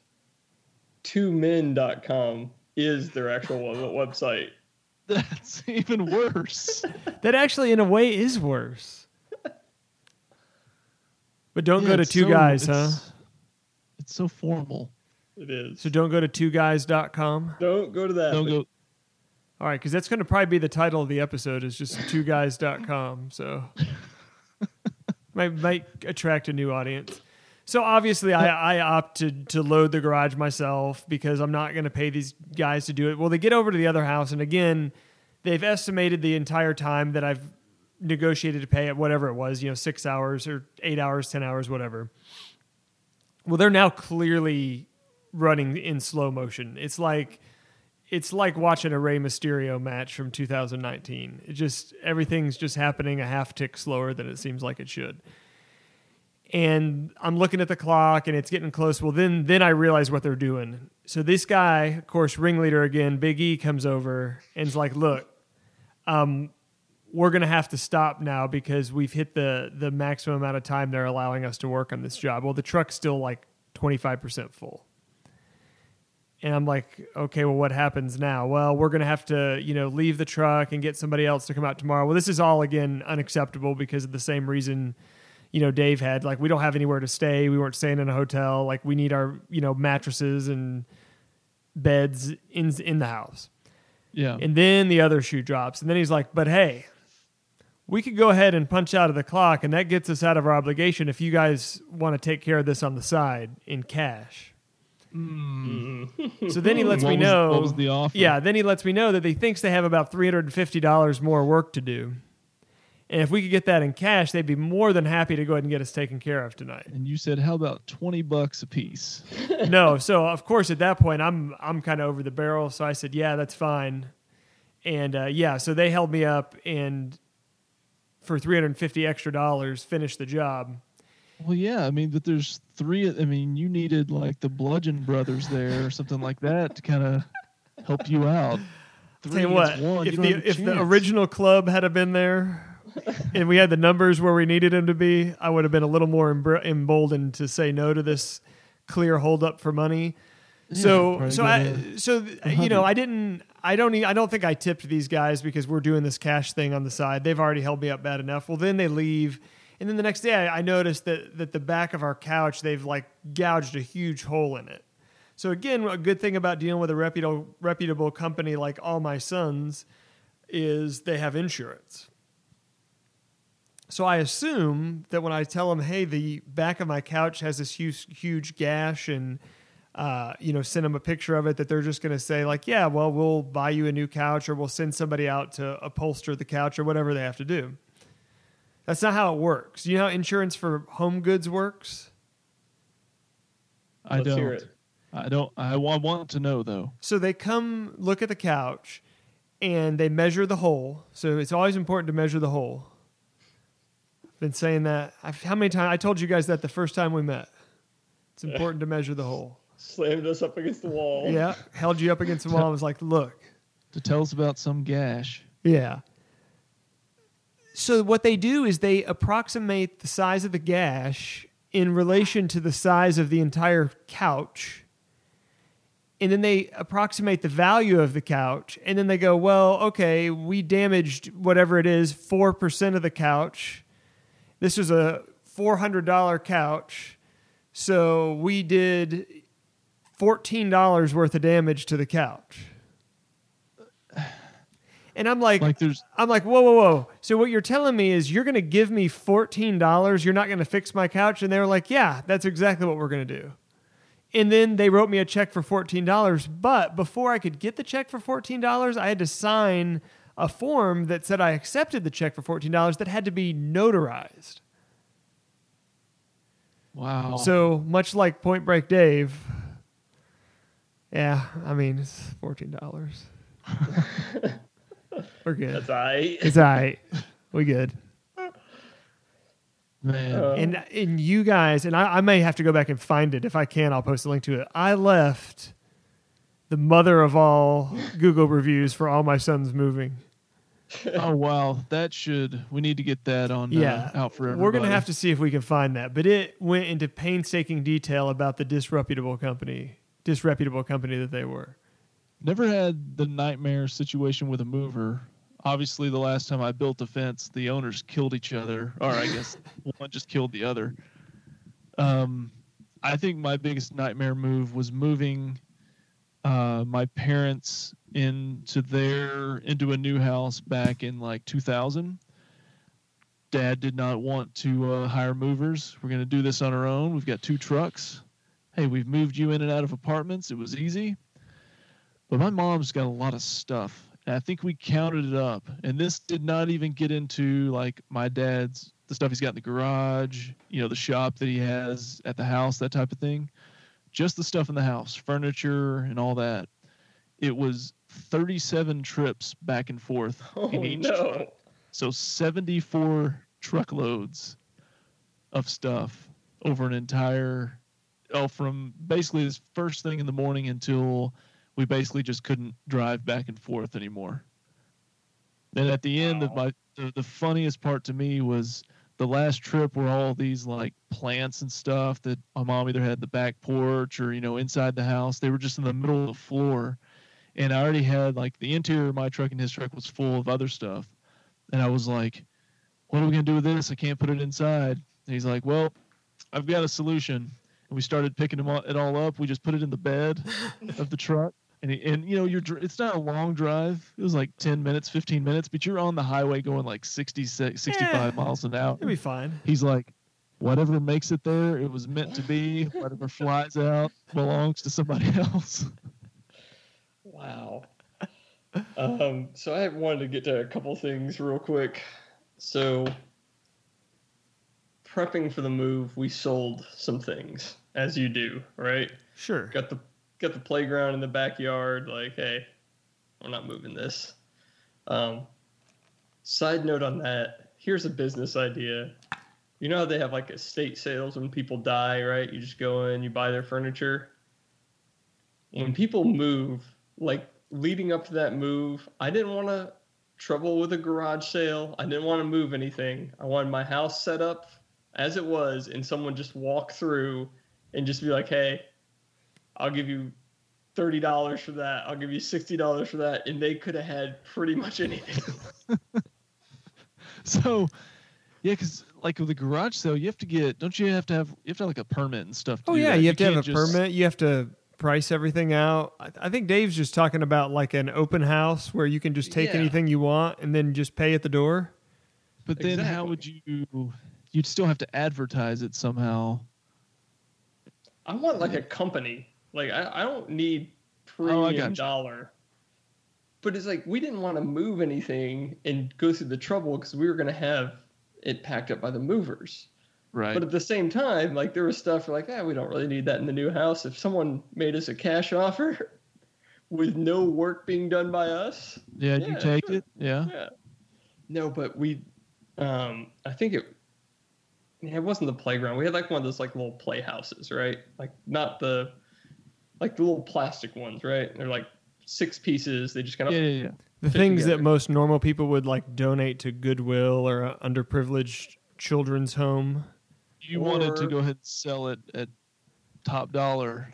Twomen.com is their actual website. That's even worse. That actually, in a way, is worse. But don't Yeah, go to two so- guys, huh? it's- It's so formal. It is. So don't go to two guys.com. Don't go to that. Don't go. All right, because that's going to probably be the title of the episode is just two guys.com. So might might attract a new audience. So obviously, I, I opted to load the garage myself because I'm not going to pay these guys to do it. Well, they get over to the other house, and again, they've estimated the entire time that I've negotiated to pay at whatever it was, you know, six hours or eight hours, ten hours, whatever. Well, they're now clearly running in slow motion. It's like it's like watching a Rey Mysterio match from 2019. It just everything's just happening a half tick slower than it seems like it should. And I'm looking at the clock and it's getting close. Well, then then I realize what they're doing. So this guy, of course, ringleader again, Big E comes over and is like, "Look, um, we're gonna have to stop now because we've hit the the maximum amount of time they're allowing us to work on this job." Well, the truck's still like 25% full. And I'm like, okay, well, what happens now? Well, we're going to have to, you know, leave the truck and get somebody else to come out tomorrow. Well, this is all, again, unacceptable because of the same reason, you know, Dave had. Like, we don't have anywhere to stay. We weren't staying in a hotel. Like, we need our, you know, mattresses and beds in, in the house. Yeah. And then the other shoe drops. And then he's like, but hey, we could go ahead and punch out of the clock, and that gets us out of our obligation if you guys want to take care of this on the side in cash. So then he lets What me was- know. what was the? Yeah, then he lets me know that he thinks they have about $350 more work to do. And if we could get that in cash, they'd be more than happy to go ahead and get us taken care of tonight. and you said, how about 20 bucks a piece? no, so of course at that point I'm I'm kind of over the barrel. So I said, yeah, that's fine. And uh, yeah, so they held me up and for 350 extra dollars finished the job. Well, yeah. I mean, but there's three. I mean, you needed like the Bludgeon Brothers there or something like that to kind of help you out. Tell Three what, one, if the if the original club had have been there and we had the numbers where we needed them to be, I would have been a little more embr- emboldened to say no to this clear hold up for money. so so I a- so you know I didn't I don't I don't think I tipped these guys because we're doing this cash thing on the side. They've already held me up bad enough. Well, then they leave, and then the next day I, I noticed that that the back of our couch they've like gouged a huge hole in it. So again, a good thing about dealing with a reputable reputable company like All My Sons is they have insurance. So I assume that when I tell them, "Hey, the back of my couch has this huge, huge gash," and uh, you know, send them a picture of it, that they're just going to say, like, "Yeah, well, we'll buy you a new couch, or we'll send somebody out to upholster the couch, or whatever they have to do." That's not how it works. You know how insurance for home goods works? I Let's don't. hear it. I don't. I want to know though. So they come look at the couch and they measure the hole. So it's always important to measure the hole. I've been saying that. I've, how many times? I told you guys that the first time we met. It's important to measure the hole. Slammed us up against the wall. Yeah, held you up against the wall and was like, "Look, To tell us about some gash. yeah." So what they do is they approximate the size of the gash in relation to the size of the entire couch. And then they approximate the value of the couch. And then they go, well, okay, we damaged whatever it is, 4% of the couch. This was a $400 couch. So we did $14 worth of damage to the couch. And I'm like, Like there's I'm like, whoa, whoa, whoa. So what you're telling me is you're going to give me $14. You're not going to fix my couch. And they were like, yeah, that's exactly what we're going to do. And then they wrote me a check for $14. But before I could get the check for $14, I had to sign a form that said I accepted the check for $14 that had to be notarized. wow. So much like Point Break Dave, yeah, I mean, it's $14. we're good. That's I. It's all right. We good. man. Uh, and and you guys and I, I may have to go back and find it if I can. I'll post a link to it. I left the mother of all Google reviews for all my sons moving. oh wow, that should we need to get that on Yeah. uh, out for everybody. We're gonna have to see if we can find that, but it went into painstaking detail about the disreputable company, disreputable company that they were. Never had the nightmare situation with a mover. Obviously, the last time I built a fence, the owners killed each other, or I guess one just killed the other. Um, I think my biggest nightmare move was moving uh, my parents into their into a new house back in like 2000. Dad did not want to uh, hire movers. We're going to do this on our own. We've got two trucks. Hey, we've moved you in and out of apartments. It was easy. But my mom's got a lot of stuff. And I think we counted it up. And this did not even get into like my dad's the stuff he's got in the garage, you know, the shop that he has at the house, that type of thing. Just the stuff in the house, furniture and all that. It was 37 trips back and forth Oh in each no. truck. So 74 truckloads of stuff over an entire oh from basically this first thing in the morning until we basically just couldn't drive back and forth anymore. And at the end of my the, the funniest part to me was the last trip where all these like plants and stuff that my mom either had the back porch or you know inside the house they were just in the middle of the floor. And i already had like the interior of my truck and his truck was full of other stuff. And i was like what are we going to do with this? I can't put it inside. And he's like well i've got a solution. And we started picking them all, it all up. We just put it in the bed of the truck and, and you know you're it's not a long drive it was like 10 minutes 15 minutes but you're on the highway going like 60 65 Yeah. miles an hour It'll be fine. he's like whatever makes it there it was meant to be whatever flies out belongs to somebody else Wow. um, so I wanted to get to a couple things real quick. So, prepping for the move, we sold some things, as you do, right? Sure. Got the got the playground in the backyard. Like, hey, we're not moving this. Um, side note on that. Here's a business idea. You know how they have like estate sales when people die, right? You just go in, you buy their furniture. When people move, like leading up to that move, I didn't want to trouble with a garage sale. I didn't want to move anything. I wanted my house set up as it was, and someone just walk through and just be like, "Hey, I'll give you thirty dollars for that. I'll give you sixty dollars for that," and they could have had pretty much anything. so yeah because like with the garage sale you have to get don't you have to have you have to have like a permit and stuff to Oh do yeah, that. you have to have a just- permit. You have to price everything out. I, I think Dave's just talking about like an open house where you can just take Yeah. anything you want and then just pay at the door. but then how would you you'd still have to advertise it somehow I want like a company. Like I, I don't need premium Oh, I gotcha. dollar. But it's like we didn't want to move anything and go through the trouble because we were going to have it packed up by the movers. right But at the same time, like there was stuff like, ah, we don't really need that in the new house. If someone made us a cash offer with no work being done by us, yeah, you take sure. it yeah yeah. No, but we, um, I think it, it wasn't the playground. We had like one of those like little playhouses, right? Like not the, like the little plastic ones, right? They're like six pieces. They just kind of yeah yeah, yeah. The things together. that most normal people would like donate to Goodwill or a underprivileged children's home. you wanted to go ahead and sell it at top dollar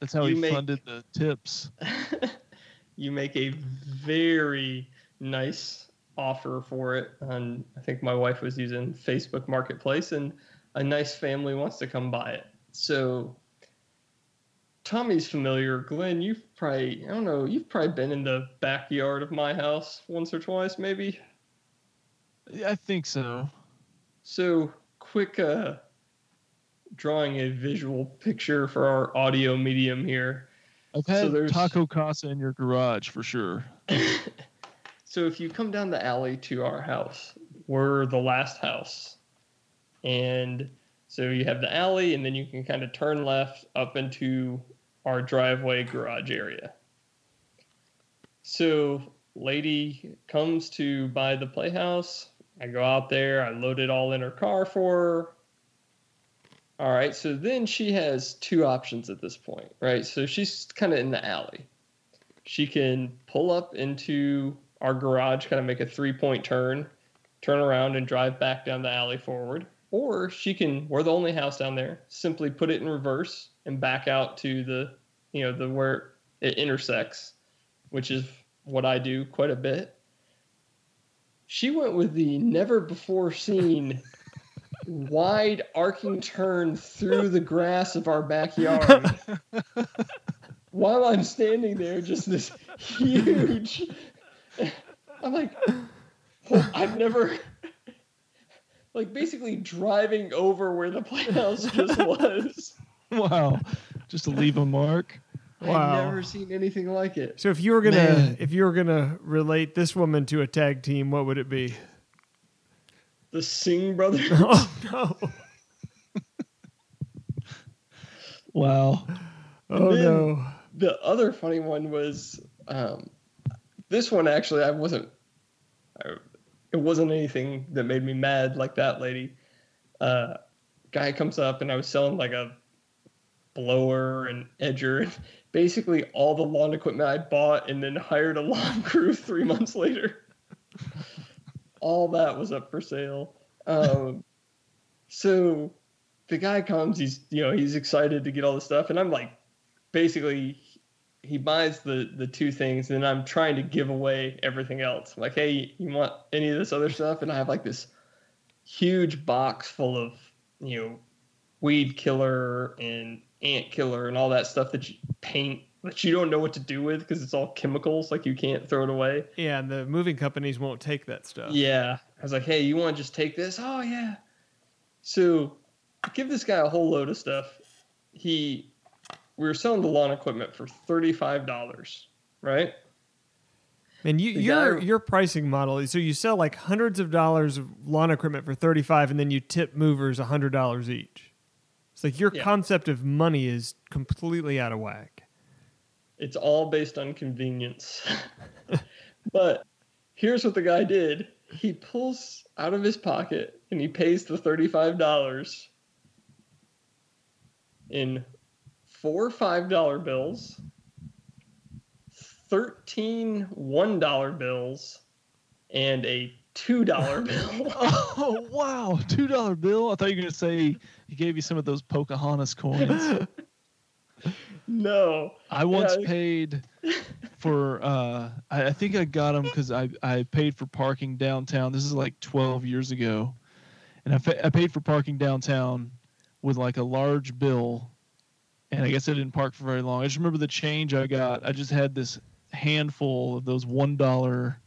that's how You he make- funded the tips you make a very nice offer for it. And I think my wife was using Facebook Marketplace, and a nice family wants to come buy it. So Tommy's familiar. Glenn, you've probably, I don't know, you've probably been in the backyard of my house once or twice, maybe. Yeah, i think so So, quick uh, drawing a visual picture for our audio medium here. i've had there's- taco casa in your garage for sure so if you come down the alley to our house, we're the last house. And so you have the alley, and then you can kind of turn left up into our driveway garage area. So, lady comes to buy the playhouse. I go out there, I load it all in her car for her. All right, so then she has two options at this point, right? So she's kind of in the alley she can pull up into our garage, kind of make a three point turn, turn around and drive back down the alley forward. Or she can, we're the only house down there, simply put it in reverse and back out to the, you know, the where it intersects, which is what I do quite a bit. She went with the never before seen wide arcing turn through the grass of our backyard. While I'm standing there, just this huge. I'm like, oh, I've never. Like basically driving over where the playhouse just was. Wow. Just to leave a mark. Wow. I've never seen anything like it. So if you were gonna Man. if you were gonna relate this woman to a tag team, what would it be? The Singh brothers. oh no! Wow. Oh no! the other funny one was um, this one actually I wasn't I, it wasn't anything that made me mad like that lady. Uh, guy comes up and I was selling like a blower and edger and basically all the lawn equipment I bought and then hired a lawn crew three months later. All that was up for sale. Um, so the guy comes he's you know he's excited to get all the stuff and I'm like basically he buys the the two things and I'm trying to give away everything else. I'm like, hey, you want any of this other stuff? And I have like this huge box full of, you know, weed killer and ant killer and all that stuff that you paint that you don't know what to do with because it's all chemicals, like you can't throw it away. Yeah, and the moving companies won't take that stuff. Yeah. I was like, hey, you want to just take this? Oh, yeah. So I give this guy a whole load of stuff. He, we were selling the lawn equipment for $35, right? And you, your your pricing model. So you sell like hundreds of dollars of lawn equipment for thirty five, and then you tip movers hundred dollars each. It's like your Yeah. concept of money is completely out of whack. It's all based on convenience. but here's what the guy did he pulls out of his pocket and he pays the $35 in four $5 bills, 13 $1 bills, and a $2 bill. Oh wow, two dollar bill. I thought you were gonna say he gave you some of those Pocahontas coins. no. I once Yeah. paid for. Uh, I, I think I got them because I I paid for parking downtown. This is like twelve years ago, and I, fa- I paid for parking downtown with like a large bill, and I guess I didn't park for very long. I just remember the change I got. I just had this handful of those one dollar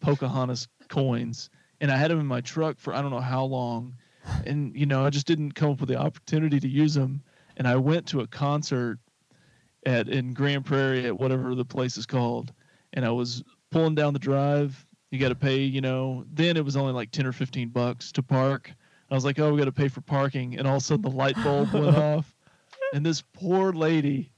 Pocahontas coins, and I had them in my truck for I don't know how long, and you know I just didn't come up with the opportunity to use them. And I went to a concert at in Grand Prairie at whatever the place is called, and I was pulling down the drive. You got to pay, you know. Then it was only like ten or fifteen bucks to park. I was like, oh, we got to pay for parking, and all of a sudden the light bulb went off, and this poor lady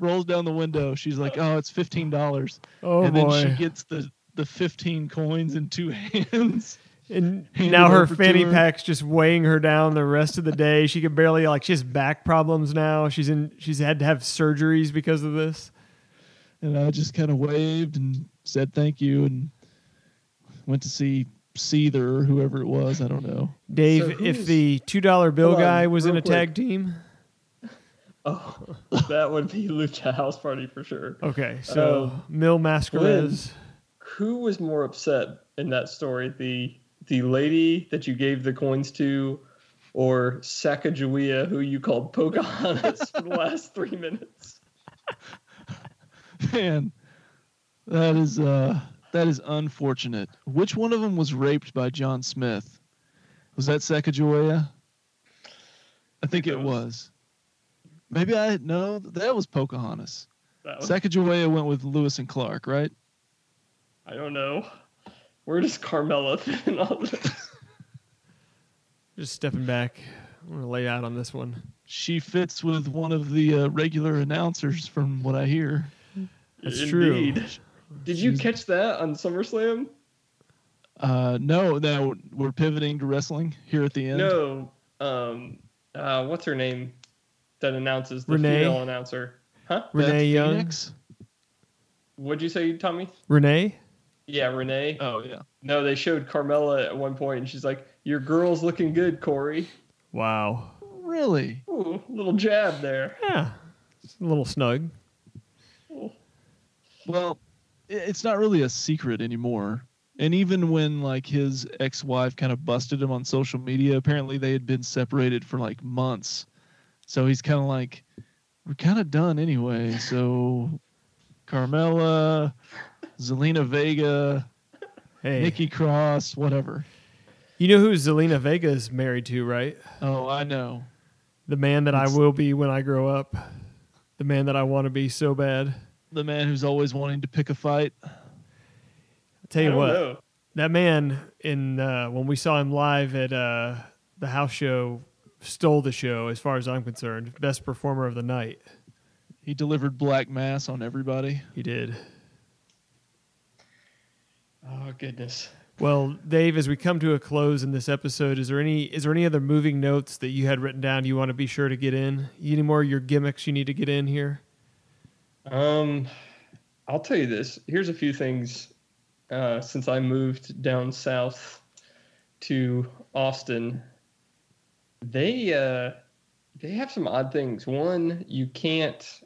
rolls down the window. She's like, oh, it's fifteen dollars, Oh and boy! then she gets the the fifteen coins in two hands. and handed now her over to fanny her. pack's just weighing her down the rest of the day. She can barely like she has back problems now. She's in. She's had to have surgeries because of this. And I just kind of waved and said thank you and went to see Seether or whoever it was. I don't know. Dave, So if who's- the two dollar bill Hold on, guy was in real a tag team, Oh, that would be Lucha House Party for sure. okay. So Um, Mil Máscaras. who was more upset in that story the the lady that you gave the coins to or Sacagawea who you called Pocahontas for the last three minutes Man, that is uh that is unfortunate. Which one of them was raped by John Smith? Was that Sacagawea? I think it was- was. Maybe I no, that was Pocahontas. that was, Sacagawea went with Lewis and Clark, right? i don't know where does Carmella fit in all this Just stepping back. I'm gonna lay out on this one. She fits with one of the uh, regular announcers, from what I hear. That's true. Did you She's- catch that on SummerSlam? Uh, no, now we're pivoting to wrestling here at the end. No. Um. Uh. What's her name? That announces the Renee? female announcer. Huh? Beth Renee Young. Phoenix? What'd you say, Tommy? Renee. Yeah, Renee. Oh yeah. No, they showed Carmella at one point, and she's like, "Your girl's looking good, Corey." Wow. Really? Ooh, little jab there. Yeah. It's a little snug. Well, it's not really a secret anymore. And even when like his ex-wife kind of busted him on social media, apparently they had been separated for like months. So he's kind of like, we're kind of done anyway. So Carmella, Zelina Vega, Hey, Nikki Cross, whatever. you know who Zelina Vega is married to, right? Oh, I know. The man that I will be when I grow up. The man that I want to be so bad. The man who's always wanting to pick a fight. I'll tell you don't what. know. That man in uh, when we saw him live at uh, the house show stole the show as far as I'm concerned. Best performer of the night. He delivered black mass on everybody. He did. Oh goodness. Well, Dave, as we come to a close in this episode, is there any is there any other moving notes that you had written down you want to be sure to get in? Any more of your gimmicks you need to get in here? Um, I'll tell you this. Here's a few things. Uh, since I moved down south to Austin, they uh, they have some odd things. One, you can't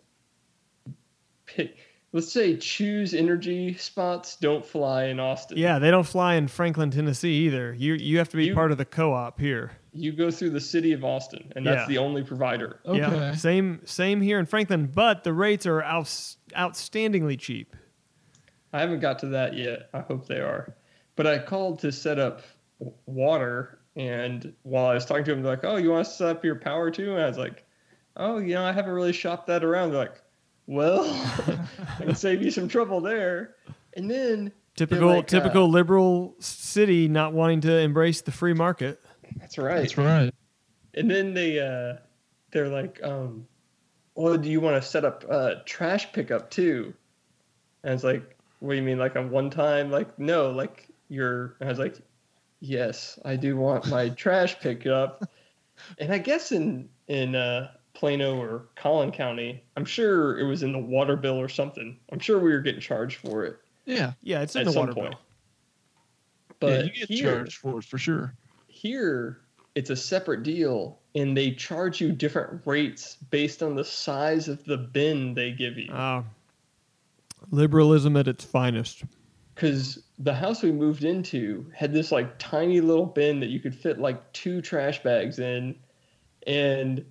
pick. Let's say choose energy spots don't fly in Austin. Yeah, they don't fly in Franklin, Tennessee either. You you have to be You- part of the co-op here. You go through the city of Austin, and that's Yeah. the only provider. Okay. Yeah, same same here in Franklin, but the rates are out, outstandingly cheap. I haven't got to that yet. I hope they are. But I called to set up water, and while I was talking to him, they're like, "Oh, you want to set up your power too?" And I was like, "Oh, you know, I haven't really shopped that around." They're like, "Well, I can save you some trouble there." And then Typical like, uh, typical liberal city not wanting to embrace the free market. that's right. That's right. And then they uh, they're like, um, "Well, do you want to set up uh, trash pickup too?" And it's like, "What do you mean, like a one time? Like, no, like you're." And I was like, "Yes, I do want my trash picked pickup." And I guess in in uh, Plano or Collin County, I'm sure it was in the water bill or something. I'm sure we were getting charged for it. Yeah. Yeah, it's in At the some water point. bill. But yeah, you get here, charged for it for sure. here it's a separate deal and they charge you different rates based on the size of the bin they give you Uh, liberalism at its finest. Because the house we moved into had this like tiny little bin that you could fit like two trash bags in and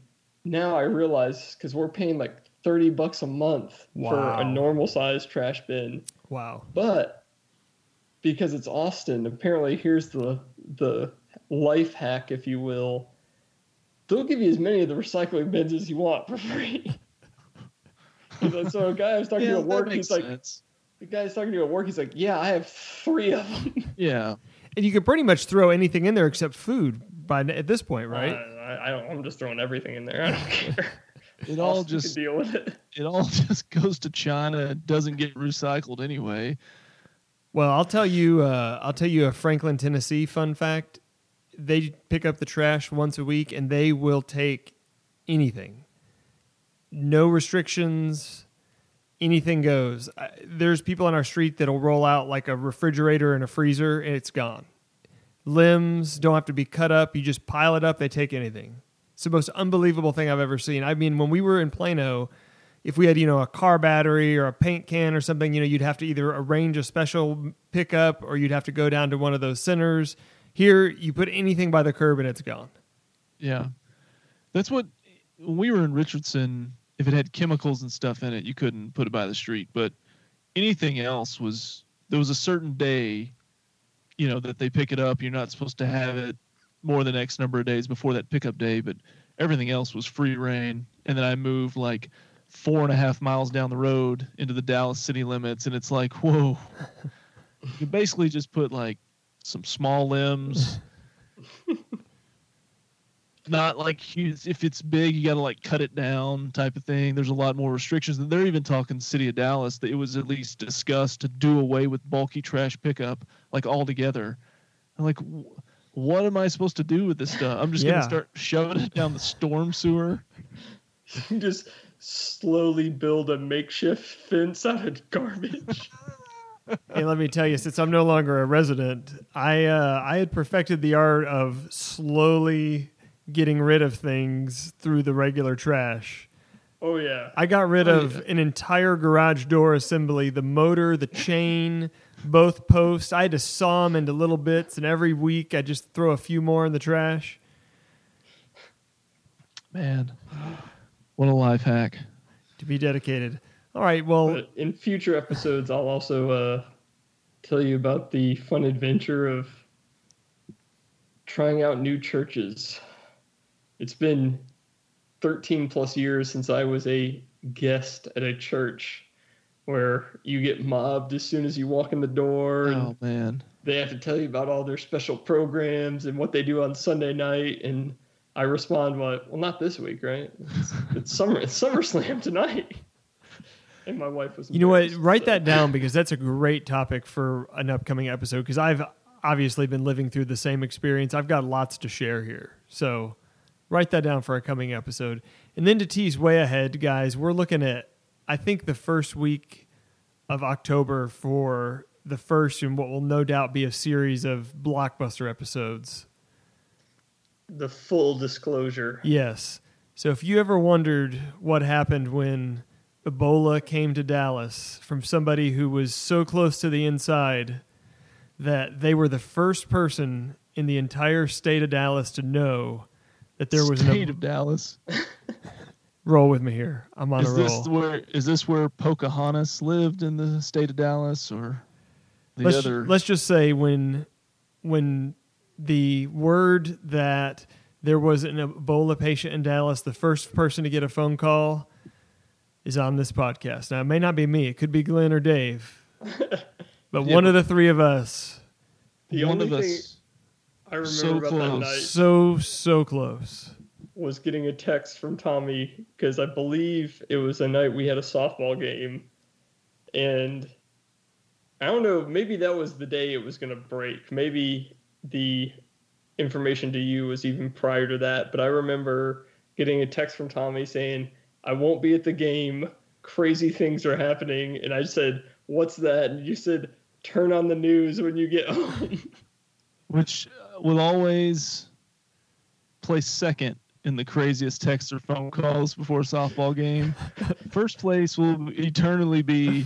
now i realize because we're paying like 30 bucks a month for a normal sized trash bin Wow. but because it's Austin, apparently here's the the life hack, if you will. They'll give you as many of the recycling bins as you want for free. so a guy I was talking yeah, to at work, he's like, sense. The guy I was talking to you at work, he's like, yeah, I have three of them. Yeah. And you could pretty much throw anything in there except food by at this point, right? I, I don't, I'm just throwing everything in there. I don't care. It all Austin can just deal with it. it all just goes to China and doesn't get recycled anyway. Well, I'll tell you. Uh, I'll tell you a Franklin, Tennessee fun fact. They pick up the trash once a week, and they will take anything. No restrictions. Anything goes. There's people on our street that'll roll out like a refrigerator and a freezer, and it's gone. Limbs don't have to be cut up. You just pile it up. They take anything. It's the most unbelievable thing I've ever seen. I mean, when we were in Plano, if we had you know a car battery or a paint can or something, you know you'd have to either arrange a special pickup or you'd have to go down to one of those centers. Here, you put anything by the curb and it's gone. Yeah. That's what when we were in Richardson, if it had chemicals and stuff in it, you couldn't put it by the street. But anything else was there was a certain day, you know, that they pick it up. You're not supposed to have it more than X number of days before that pickup day, but everything else was free reign. And then I moved like four and a half miles down the road into the Dallas city limits, and it's like, whoa. you basically just put like some small limbs. Not like huge, if it's big, you got to like cut it down, type of thing. There's a lot more restrictions. And they're even talking city of Dallas that it was at least discussed to do away with bulky trash pickup, like altogether. I'm like, wh- what am I supposed to do with this stuff? I'm just Yeah. gonna start shoving it down the storm sewer. You just slowly build a makeshift fence out of garbage. hey, let me tell you, since I'm no longer a resident, I uh, I had perfected the art of slowly getting rid of things through the regular trash. Oh yeah. I got rid Oh, of yeah. an entire garage door assembly, the motor, the chain, both posts. I had to saw them into little bits, and every week I just throw a few more in the trash. Man, what a life hack. to be dedicated. All right, well, But in future episodes, I'll also uh, tell you about the fun adventure of trying out new churches. It's been 13 plus years since I was a guest at a church where you get mobbed as soon as you walk in the door. and Oh man. they have to tell you about all their special programs and what they do on Sunday night. And I respond, well, well not this week, right? It's, it's summer, it's SummerSlam tonight. And my wife was. you know what? Write so- that down because that's a great topic for an upcoming episode. Because I've obviously been living through the same experience. I've got lots to share here. So write that down for a coming episode. And then to tease way ahead, guys, we're looking at, I think, the first week of October for the first and what will no doubt be a series of blockbuster episodes. The full disclosure. Yes. So if you ever wondered what happened when Ebola came to Dallas from somebody who was so close to the inside that they were the first person in the entire state of Dallas to know that there was state no of Dallas. roll with me here. I'm on Is a this roll. where is this where Pocahontas lived in the state of Dallas or the let's, other let's just say when when the word that there was an Ebola patient in Dallas, the first person to get a phone call is on this podcast. Now, it may not be me; it could be Glenn or Dave, but Yeah, one but- of the three of us, The one only of thing us I remember so about that close. night so so close. was getting a text from Tommy because I believe it was a night we had a softball game, and I don't know. Maybe that was the day it was going to break. Maybe the information to you was even prior to that. But I remember getting a text from Tommy saying, "I won't be at the game. Crazy things are happening." And I said, "What's that?" And you said, "Turn on the news when you get home." which will always place second in the craziest text or phone calls before a softball game. First place will eternally be,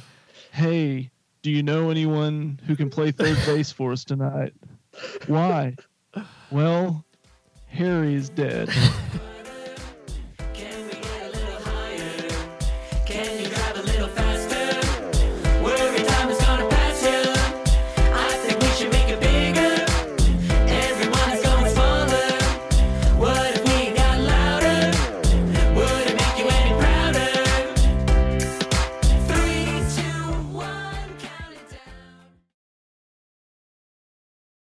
"Hey, do you know anyone who can play third base for us tonight?" Why? Well, Harry is dead.